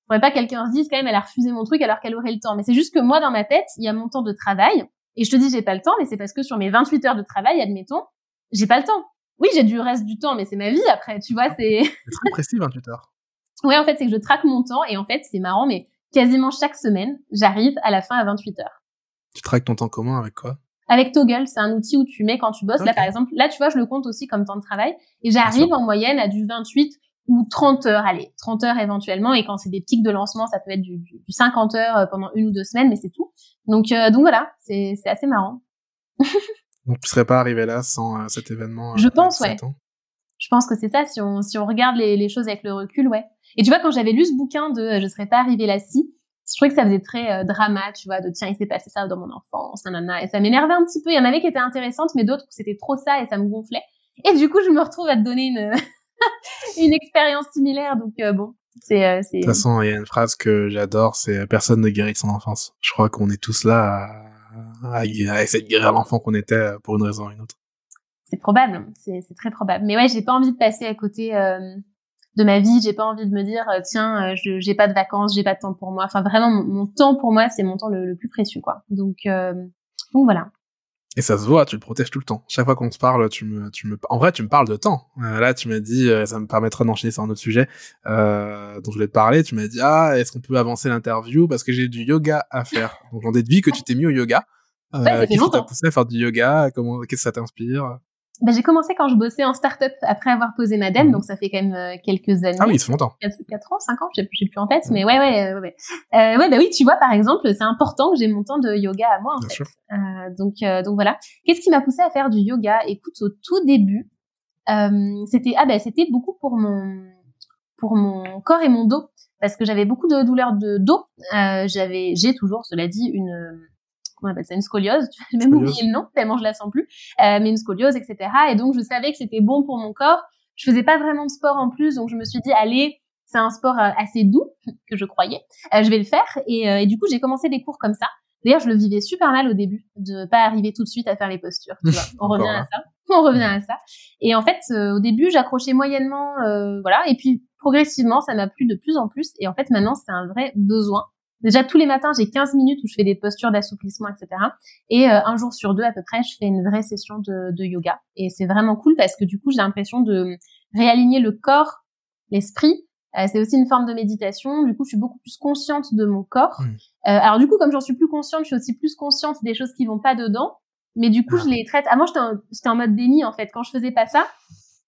faudrait pas quelqu'un se dise quand même elle a refusé mon truc alors qu'elle aurait le temps. Mais c'est juste que moi dans ma tête, il y a mon temps de travail et je te dis j'ai pas le temps, mais c'est parce que sur mes 28 heures de travail, admettons, j'ai pas le temps. Oui, j'ai du reste du temps, mais c'est ma vie après, tu vois, c'est. c'est très précis 28 heures. Oui, en fait, c'est que je traque mon temps et en fait, c'est marrant, mais quasiment chaque semaine, j'arrive à la fin à 28 heures. Tu traques ton temps comment avec quoi? Avec Toggle, c'est un outil où tu mets quand tu bosses. Là, par exemple, là, tu vois, je le compte aussi comme temps de travail. Et j'arrive en moyenne à du 28 ou 30 heures, allez, 30 heures éventuellement, et quand c'est des pics de lancement, ça peut être du, du, 50 heures euh, pendant une ou deux semaines, mais c'est tout. Donc, euh, donc voilà, c'est, c'est assez marrant. donc tu serais pas arrivé là sans euh, cet événement Je pense, ouais. Je pense que c'est ça, si on, si on regarde les, les, choses avec le recul, ouais. Et tu vois, quand j'avais lu ce bouquin de Je serais pas arrivé là si, je trouvais que ça faisait très drama, tu vois, de tiens, il s'est passé ça dans mon enfance, nanana, et ça m'énervait un petit peu. Il y en avait qui étaient intéressantes, mais d'autres c'était trop ça et ça me gonflait. Et du coup, je me retrouve à te donner une, une expérience similaire. Donc euh, bon, c'est. Euh, de toute façon, il y a une phrase que j'adore, c'est euh, personne ne guérit de son enfance. Je crois qu'on est tous là à, à, essayer de guérir l'enfant qu'on était pour une raison ou une autre. C'est probable, c'est très probable. Mais ouais, j'ai pas envie de passer à côté de ma vie. J'ai pas envie de me dire tiens, je j'ai pas de vacances, j'ai pas de temps pour moi. Enfin vraiment, mon, temps pour moi, c'est mon temps le, le, plus précieux, quoi. Donc donc voilà. Et ça se voit, tu le protèges tout le temps. Chaque fois qu'on se parle, tu me, tu me, en vrai, tu me parles de temps. Euh, là, tu m'as dit, euh, ça me permettra d'enchaîner sur un autre sujet euh, dont je voulais te parler. Tu m'as dit, ah, est-ce qu'on peut avancer l'interview? Parce que j'ai du yoga à faire. Donc j'en déduis que tu t'es mis au yoga. Euh, Qu'est-ce qui t'a poussé à faire du yoga? Comment, qu'est-ce que ça t'inspire? Bah, j'ai commencé quand je bossais en start-up après avoir posé ma dème, mhm. donc ça fait quand même euh, quelques années. Ah oui, c'est longtemps. 4, 4 ans, 5 ans, j'ai plus en tête, mhm. mais ouais, ouais, ouais. Euh, ouais, bah oui, tu vois, par exemple, c'est important que j'ai mon temps de yoga à moi, en fait. Euh, donc, euh, donc voilà. Qu'est-ce qui m'a poussé à faire du yoga? Écoute, au tout début, euh, c'était ah ben c'était beaucoup pour mon pour mon corps et mon dos parce que j'avais beaucoup de douleurs de dos. j'avais, j'ai toujours, cela dit, une on appelle ça une scoliose, j'ai même oublié le nom, tellement je la sens plus, euh, mais une scoliose, etc. Et donc je savais que c'était bon pour mon corps. Je faisais pas vraiment de sport en plus, donc je me suis dit allez, c'est un sport euh, assez doux que je croyais, euh, je vais le faire. Et, et du coup j'ai commencé des cours comme ça. D'ailleurs, je le vivais super mal au début de pas arriver tout de suite à faire les postures. Tu vois. On revient à ça. On revient à ça. Et en fait, au début, j'accrochais moyennement, voilà. Et puis progressivement, ça m'a plu de plus en plus. Et en fait, maintenant, c'est un vrai besoin. Déjà, tous les matins, j'ai 15 minutes où je fais des postures d'assouplissement, etc. Et euh, un jour sur deux, à peu près, je fais une vraie session de, de yoga. Et c'est vraiment cool parce que du coup, j'ai l'impression de réaligner le corps, l'esprit. Euh, c'est aussi une forme de méditation. Du coup, je suis beaucoup plus consciente de mon corps. Mmh. Euh, alors du coup, comme j'en suis plus consciente, je suis aussi plus consciente des choses qui vont pas dedans. Mais du coup, ah. je les traite. Avant, j'étais en, en mode déni, en fait. Quand je faisais pas ça,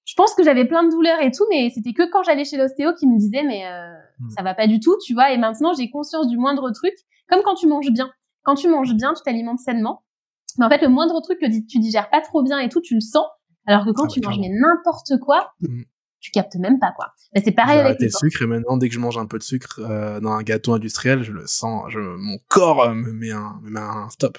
je pense que j'avais plein de douleurs et tout, mais c'était que quand j'allais chez l'ostéo qui me disait mais euh, hmm. ça va pas du tout, tu vois. Et maintenant j'ai conscience du moindre truc, comme quand tu manges bien. Quand tu manges bien, tu t'alimentes sainement. Mais en fait, le moindre truc que tu digères pas trop bien et tout, tu le sens. Alors que quand ah tu manges n'importe quoi, hmm. tu captes même pas quoi. Bah, c'est pareil avec le sucre et maintenant dès que je mange un peu de sucre euh, dans un gâteau industriel, je le sens, je, mon corps euh, me met un, me met un stop.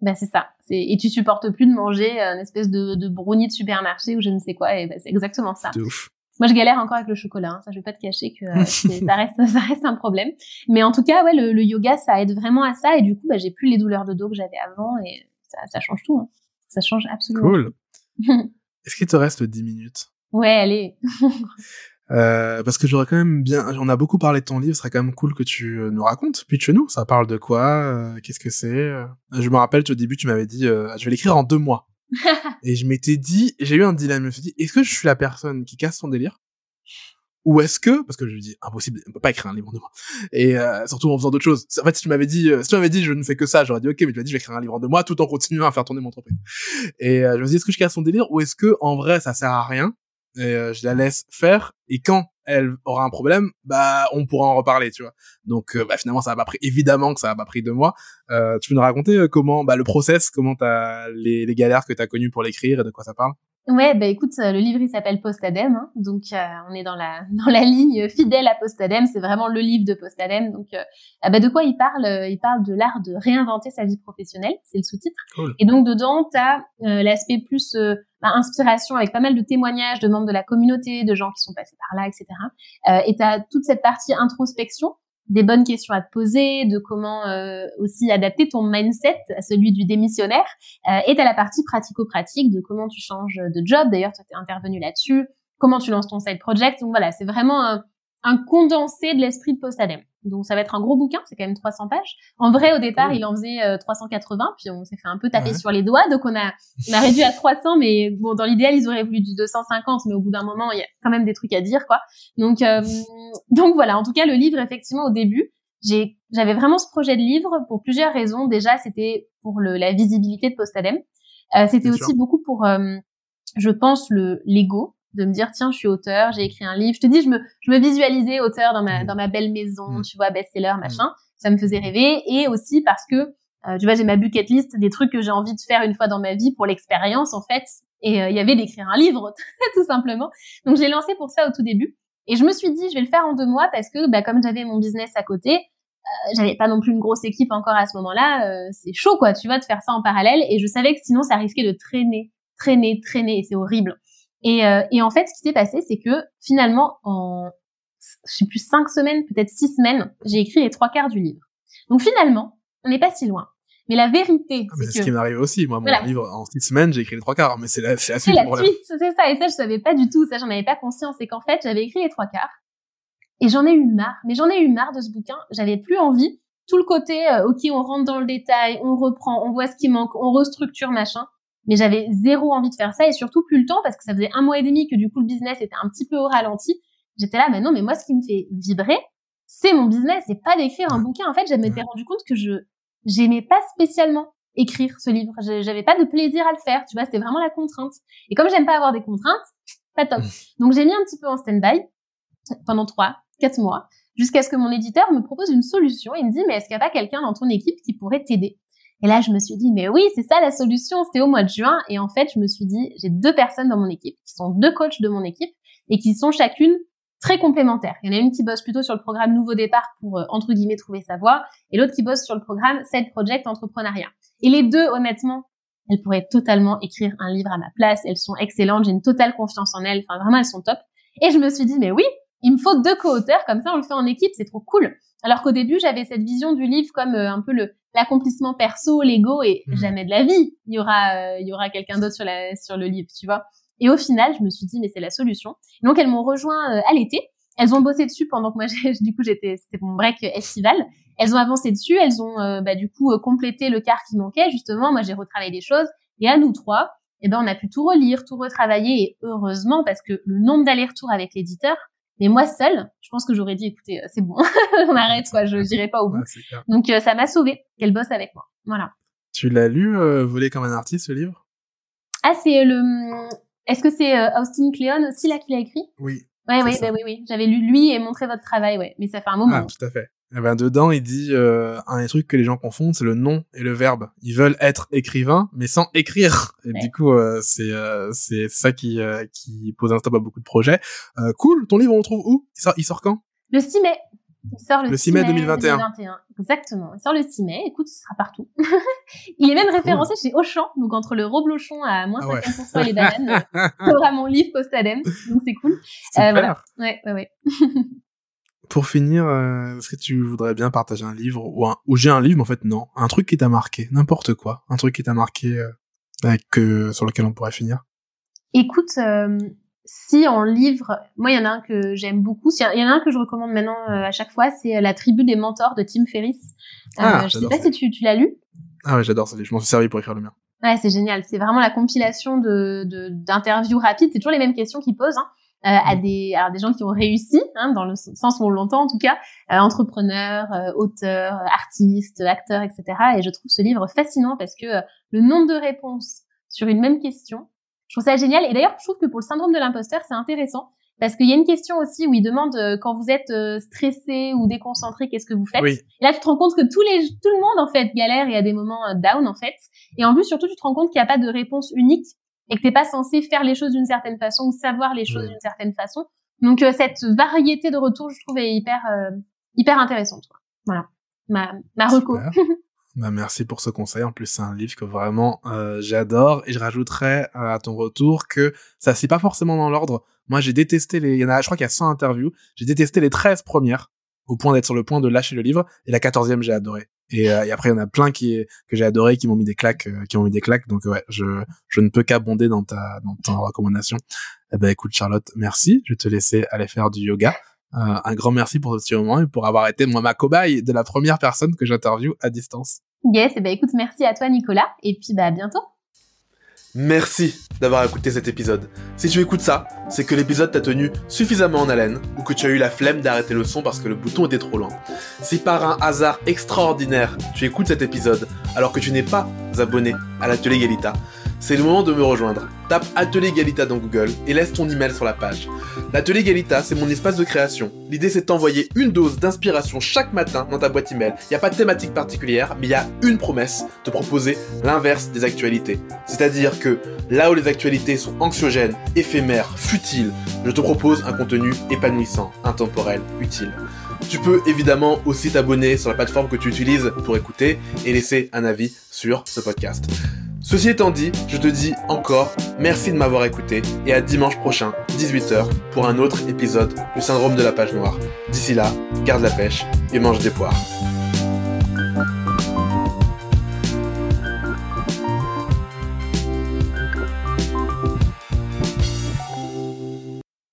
Ben c'est ça. Et tu supportes plus de manger une espèce de, de brownie de supermarché ou je ne sais quoi. Et ben, c'est exactement ça. De ouf. Moi, je galère encore avec le chocolat. Hein. Ça, je vais pas te cacher que euh, ça reste, ça reste un problème. Mais en tout cas, ouais, le, yoga, ça aide vraiment à ça. Et du coup, bah, j'ai plus les douleurs de dos que j'avais avant. Et ça, ça change tout. Hein. Ça change absolument. Cool. Est-ce qu'il te reste 10 minutes? Ouais, allez. Euh, parce que j'aurais quand même bien, on a beaucoup parlé de ton livre, ce serait quand même cool que tu euh, nous racontes. Puis chez nous, ça parle de quoi euh, Qu'est-ce que c'est Je me rappelle, au début, tu m'avais dit, je vais l'écrire en deux mois. et je m'étais dit, j'ai eu un dilemme. Je me suis dit, est-ce que je suis la personne qui casse son délire? Ou est-ce que, parce que je lui dis impossible, on peut pas écrire un livre en deux mois, et surtout en faisant d'autres choses. En fait, si tu m'avais dit, si tu m'avais dit, je ne fais que ça, j'aurais dit ok, mais tu m'as dit, je vais écrire un livre en deux mois, tout en continuant à faire tourner mon entreprise. Et je me suis dit, est-ce que je casse son délire, ou est-ce que en vrai, ça sert à rien? Euh, je la laisse faire. Et quand elle aura un problème bah on pourra en reparler tu vois. Donc euh, bah, finalement ça a pas pris évidemment que ça a pas pris deux mois. Euh, tu peux nous raconter euh, comment bah le process comment t'as les, les galères que t'as connues pour l'écrire et de quoi ça parle? Ouais, bah écoute, le livre il s'appelle Postadem, hein, donc euh, on est dans la dans la ligne fidèle à Postadem. C'est vraiment le livre de Postadem. Donc, euh, ah bah de quoi il parle Il parle de l'art de réinventer sa vie professionnelle, c'est le sous-titre. Et donc dedans, t'as euh, l'aspect plus bah, inspiration avec pas mal de témoignages de membres de la communauté, de gens qui sont passés par là, etc. et t'as toute cette partie introspection des bonnes questions à te poser, de comment euh, aussi adapter ton mindset à celui du démissionnaire. Euh, et tu la partie pratico-pratique de comment tu changes de job. D'ailleurs, tu es intervenu là-dessus. Comment tu lances ton side project. Donc voilà, c'est vraiment un, condensé de l'esprit de Postadem. Donc ça va être un gros bouquin, c'est quand même 300 pages. En vrai, au départ, il en faisait 380, euh, puis on s'est fait un peu taper sur les doigts, donc on a, on a réduit à 300, mais bon, dans l'idéal, ils auraient voulu du 250, mais au bout d'un moment, il y a quand même des trucs à dire, quoi. Donc, euh, donc voilà. En tout cas, le livre, effectivement, au début, j'ai, j'avais vraiment ce projet de livre pour plusieurs raisons. Déjà, c'était pour le, la visibilité de Postadem. Euh, c'était aussi beaucoup pour, euh, je pense, le l'ego de me dire tiens je suis auteur j'ai écrit un livre. Je te dis je me je me visualisais auteur dans ma mmh. dans ma belle maison mmh. tu vois best-seller mmh. machin. Ça me faisait rêver. Et aussi parce que euh, tu vois j'ai ma bucket list des trucs que j'ai envie de faire une fois dans ma vie pour l'expérience en fait. Et euh, il y avait d'écrire un livre tout simplement. Donc j'ai lancé pour ça au tout début. Et je me suis dit je vais le faire en deux mois parce que bah, comme j'avais mon business à côté euh, j'avais pas non plus une grosse équipe encore à ce moment-là euh, c'est chaud quoi tu vois de faire ça en parallèle. Et je savais que sinon ça risquait de traîner traîner traîner. Et c'est horrible et, euh, et en fait, ce qui s'est passé, c'est que finalement, en je sais plus cinq semaines, peut-être six semaines, j'ai écrit les trois quarts du livre. Donc finalement, on n'est pas si loin. Mais la vérité, ah, c'est que... ce qui m'arrive aussi. Moi, mon livre, en six semaines, j'ai écrit les trois quarts. Mais c'est la, c'est la suite. C'est la suite, c'est ça. Et ça, je savais pas du tout. Ça, j'en avais pas conscience. C'est qu'en fait, j'avais écrit les trois quarts. Et j'en ai eu marre. Mais j'en ai eu marre de ce bouquin. J'avais plus envie. Tout le côté, euh, ok, on rentre dans le détail, on reprend, on voit ce qui manque, on restructure, machin mais j'avais zéro envie de faire ça et surtout plus le temps parce que ça faisait un mois et demi que du coup le business était un petit peu au ralenti. J'étais là, mais non, mais moi ce qui me fait vibrer, c'est mon business, c'est pas d'écrire un bouquin. En fait, je m'étais rendu compte que je j'aimais pas spécialement écrire ce livre. J'avais pas de plaisir à le faire, tu vois, c'était vraiment la contrainte. Et comme j'aime pas avoir des contraintes, pas top. Donc j'ai mis un petit peu en stand-by pendant trois, quatre mois, jusqu'à ce que mon éditeur me propose une solution. Il me dit, mais est-ce qu'il n'y a pas quelqu'un dans ton équipe qui pourrait t'aider? Et là, je me suis dit, mais oui, c'est ça la solution. C'était au mois de juin. Et en fait, je me suis dit, j'ai deux personnes dans mon équipe, qui sont deux coachs de mon équipe, et qui sont chacune très complémentaires. Il y en a une qui bosse plutôt sur le programme Nouveau Départ pour, euh, entre guillemets, trouver sa voie, et l'autre qui bosse sur le programme Side Project Entrepreneuriat. Et les deux, honnêtement, elles pourraient totalement écrire un livre à ma place. Elles sont excellentes. J'ai une totale confiance en elles. Enfin, vraiment, elles sont top. Et je me suis dit, mais oui, il me faut deux co-auteurs. Comme ça, on le fait en équipe. C'est trop cool. Alors qu'au début, j'avais cette vision du livre comme euh, un peu le l'accomplissement perso, l'ego et mmh. jamais de la vie, il y aura euh, il y aura quelqu'un d'autre sur la sur le livre, tu vois. Et au final, je me suis dit mais c'est la solution. Donc elles m'ont rejoint euh, à l'été. Elles ont bossé dessus pendant que moi du coup j'étais c'était mon break estival. Elles ont avancé dessus, elles ont bah, du coup complété le quart qui manquait justement. Moi j'ai retravaillé des choses et à nous trois, eh ben on a pu tout relire, tout retravailler et heureusement parce que le nombre d'allers-retours avec l'éditeur, mais moi seule, je pense que j'aurais dit, écoutez, euh, c'est bon, on arrête, quoi, je n'irai pas au bout. Donc euh, ça m'a sauvé qu'elle bosse avec moi. Voilà. Tu l'as lu, euh, Voler comme un artiste, ce livre? Ah, c'est le. Est-ce que c'est Austin Kleon aussi là qui l'a écrit? Oui. Ouais, ouais, bah, oui, oui. J'avais lu lui et montré votre travail, ouais. Mais ça fait un moment. Ah, tout à fait. Eh ben dedans il dit euh, un des trucs que les gens confondent c'est le nom et le verbe ils veulent être écrivains mais sans écrire et du coup euh, c'est euh, c'est ça qui euh, qui pose un stop à beaucoup de projets cool ton livre on le trouve où? Il sort il sort quand? Le 6 mai il sort le, 6 mai 2021. Exactement. Il sort le 6 mai. Écoute, il sera partout. il est même référencé chez Auchan. Donc, entre le Roblochon à moins 50% ah et les bananes, tu auras mon livre post-adem. Donc, c'est cool. Super. voilà. Ouais, ouais, ouais. Pour finir, euh, est-ce que tu voudrais bien partager un livre ou, un, ou j'ai un livre, mais en fait non, un truc qui t'a marqué, n'importe quoi, un truc qui t'a marqué euh, avec, euh, sur lequel on pourrait finir. Écoute, si en livre, moi il y en a un que j'aime beaucoup, il y en a un que je recommande maintenant à chaque fois, c'est La tribu des mentors de Tim Ferriss. Ah, je sais pas si tu, tu l'as lu. Ah ouais, j'adore ça, je m'en suis servi pour écrire le mien. Ouais, c'est génial. C'est vraiment la compilation de d'interviews rapides. C'est toujours les mêmes questions qu'il pose. Hein. Euh, à mm. des alors des gens qui ont réussi hein, dans le sens où on l'entend en tout cas euh, entrepreneurs euh, auteurs artistes acteurs etc et je trouve ce livre fascinant parce que le nombre de réponses sur une même question je trouve ça génial et d'ailleurs je trouve que pour le syndrome de l'imposteur c'est intéressant parce qu'il y a une question aussi où il demande quand vous êtes stressé ou déconcentré, qu'est-ce que vous faites? Et là, tu te rends compte que tous les, tout le monde en fait galère et a des moments down en fait. Et en plus, surtout, tu te rends compte qu'il n'y a pas de réponse unique et que t'es pas censé faire les choses d'une certaine façon ou savoir les choses d'une certaine façon. Donc euh, cette variété de retours, je trouve, est hyper euh, hyper intéressante. Voilà, ma ma reco. bah, merci pour ce conseil. En plus, c'est un livre que vraiment euh, j'adore et je rajouterais à ton retour que ça c'est pas forcément dans l'ordre. Moi, j'ai détesté les. Il y en a, je crois qu'il y a 100 interviews. J'ai détesté les 13 premières au point d'être sur le point de lâcher le livre et la 14e j'ai adoré. Et, euh, et, après, il y en a plein qui que j'ai adoré, qui m'ont mis des claques, euh, qui ont mis des claques. Donc ouais, je je ne peux qu'abonder dans ta dans ta recommandation. Eh ben écoute Charlotte, merci. Je vais te laisser aller faire du yoga. Euh, un grand merci pour ce petit moment et pour avoir été moi ma cobaye de la première personne que j'interviewe à distance. Yes, et eh ben écoute, merci à toi Nicolas et puis bah à bientôt. Merci d'avoir écouté cet épisode. Si tu écoutes ça, c'est que l'épisode t'a tenu suffisamment en haleine ou que tu as eu la flemme d'arrêter le son parce que le bouton était trop lent. Si par un hasard extraordinaire tu écoutes cet épisode alors que tu n'es pas abonné à l'atelier Galita, c'est le moment de me rejoindre. Tape Atelier Galita dans Google et laisse ton email sur la page. L'Atelier Galita, c'est mon espace de création. L'idée, c'est d'envoyer une dose d'inspiration chaque matin dans ta boîte email. Il n'y a pas de thématique particulière, mais il y a une promesse de proposer l'inverse des actualités. C'est-à-dire que là où les actualités sont anxiogènes, éphémères, futiles, je te propose un contenu épanouissant, intemporel, utile. Tu peux évidemment aussi t'abonner sur la plateforme que tu utilises pour écouter et laisser un avis sur ce podcast. Ceci étant dit, je te dis encore merci de m'avoir écouté et à dimanche prochain, 18h, pour un autre épisode du syndrome de la page noire. D'ici là, garde la pêche et mange des poires.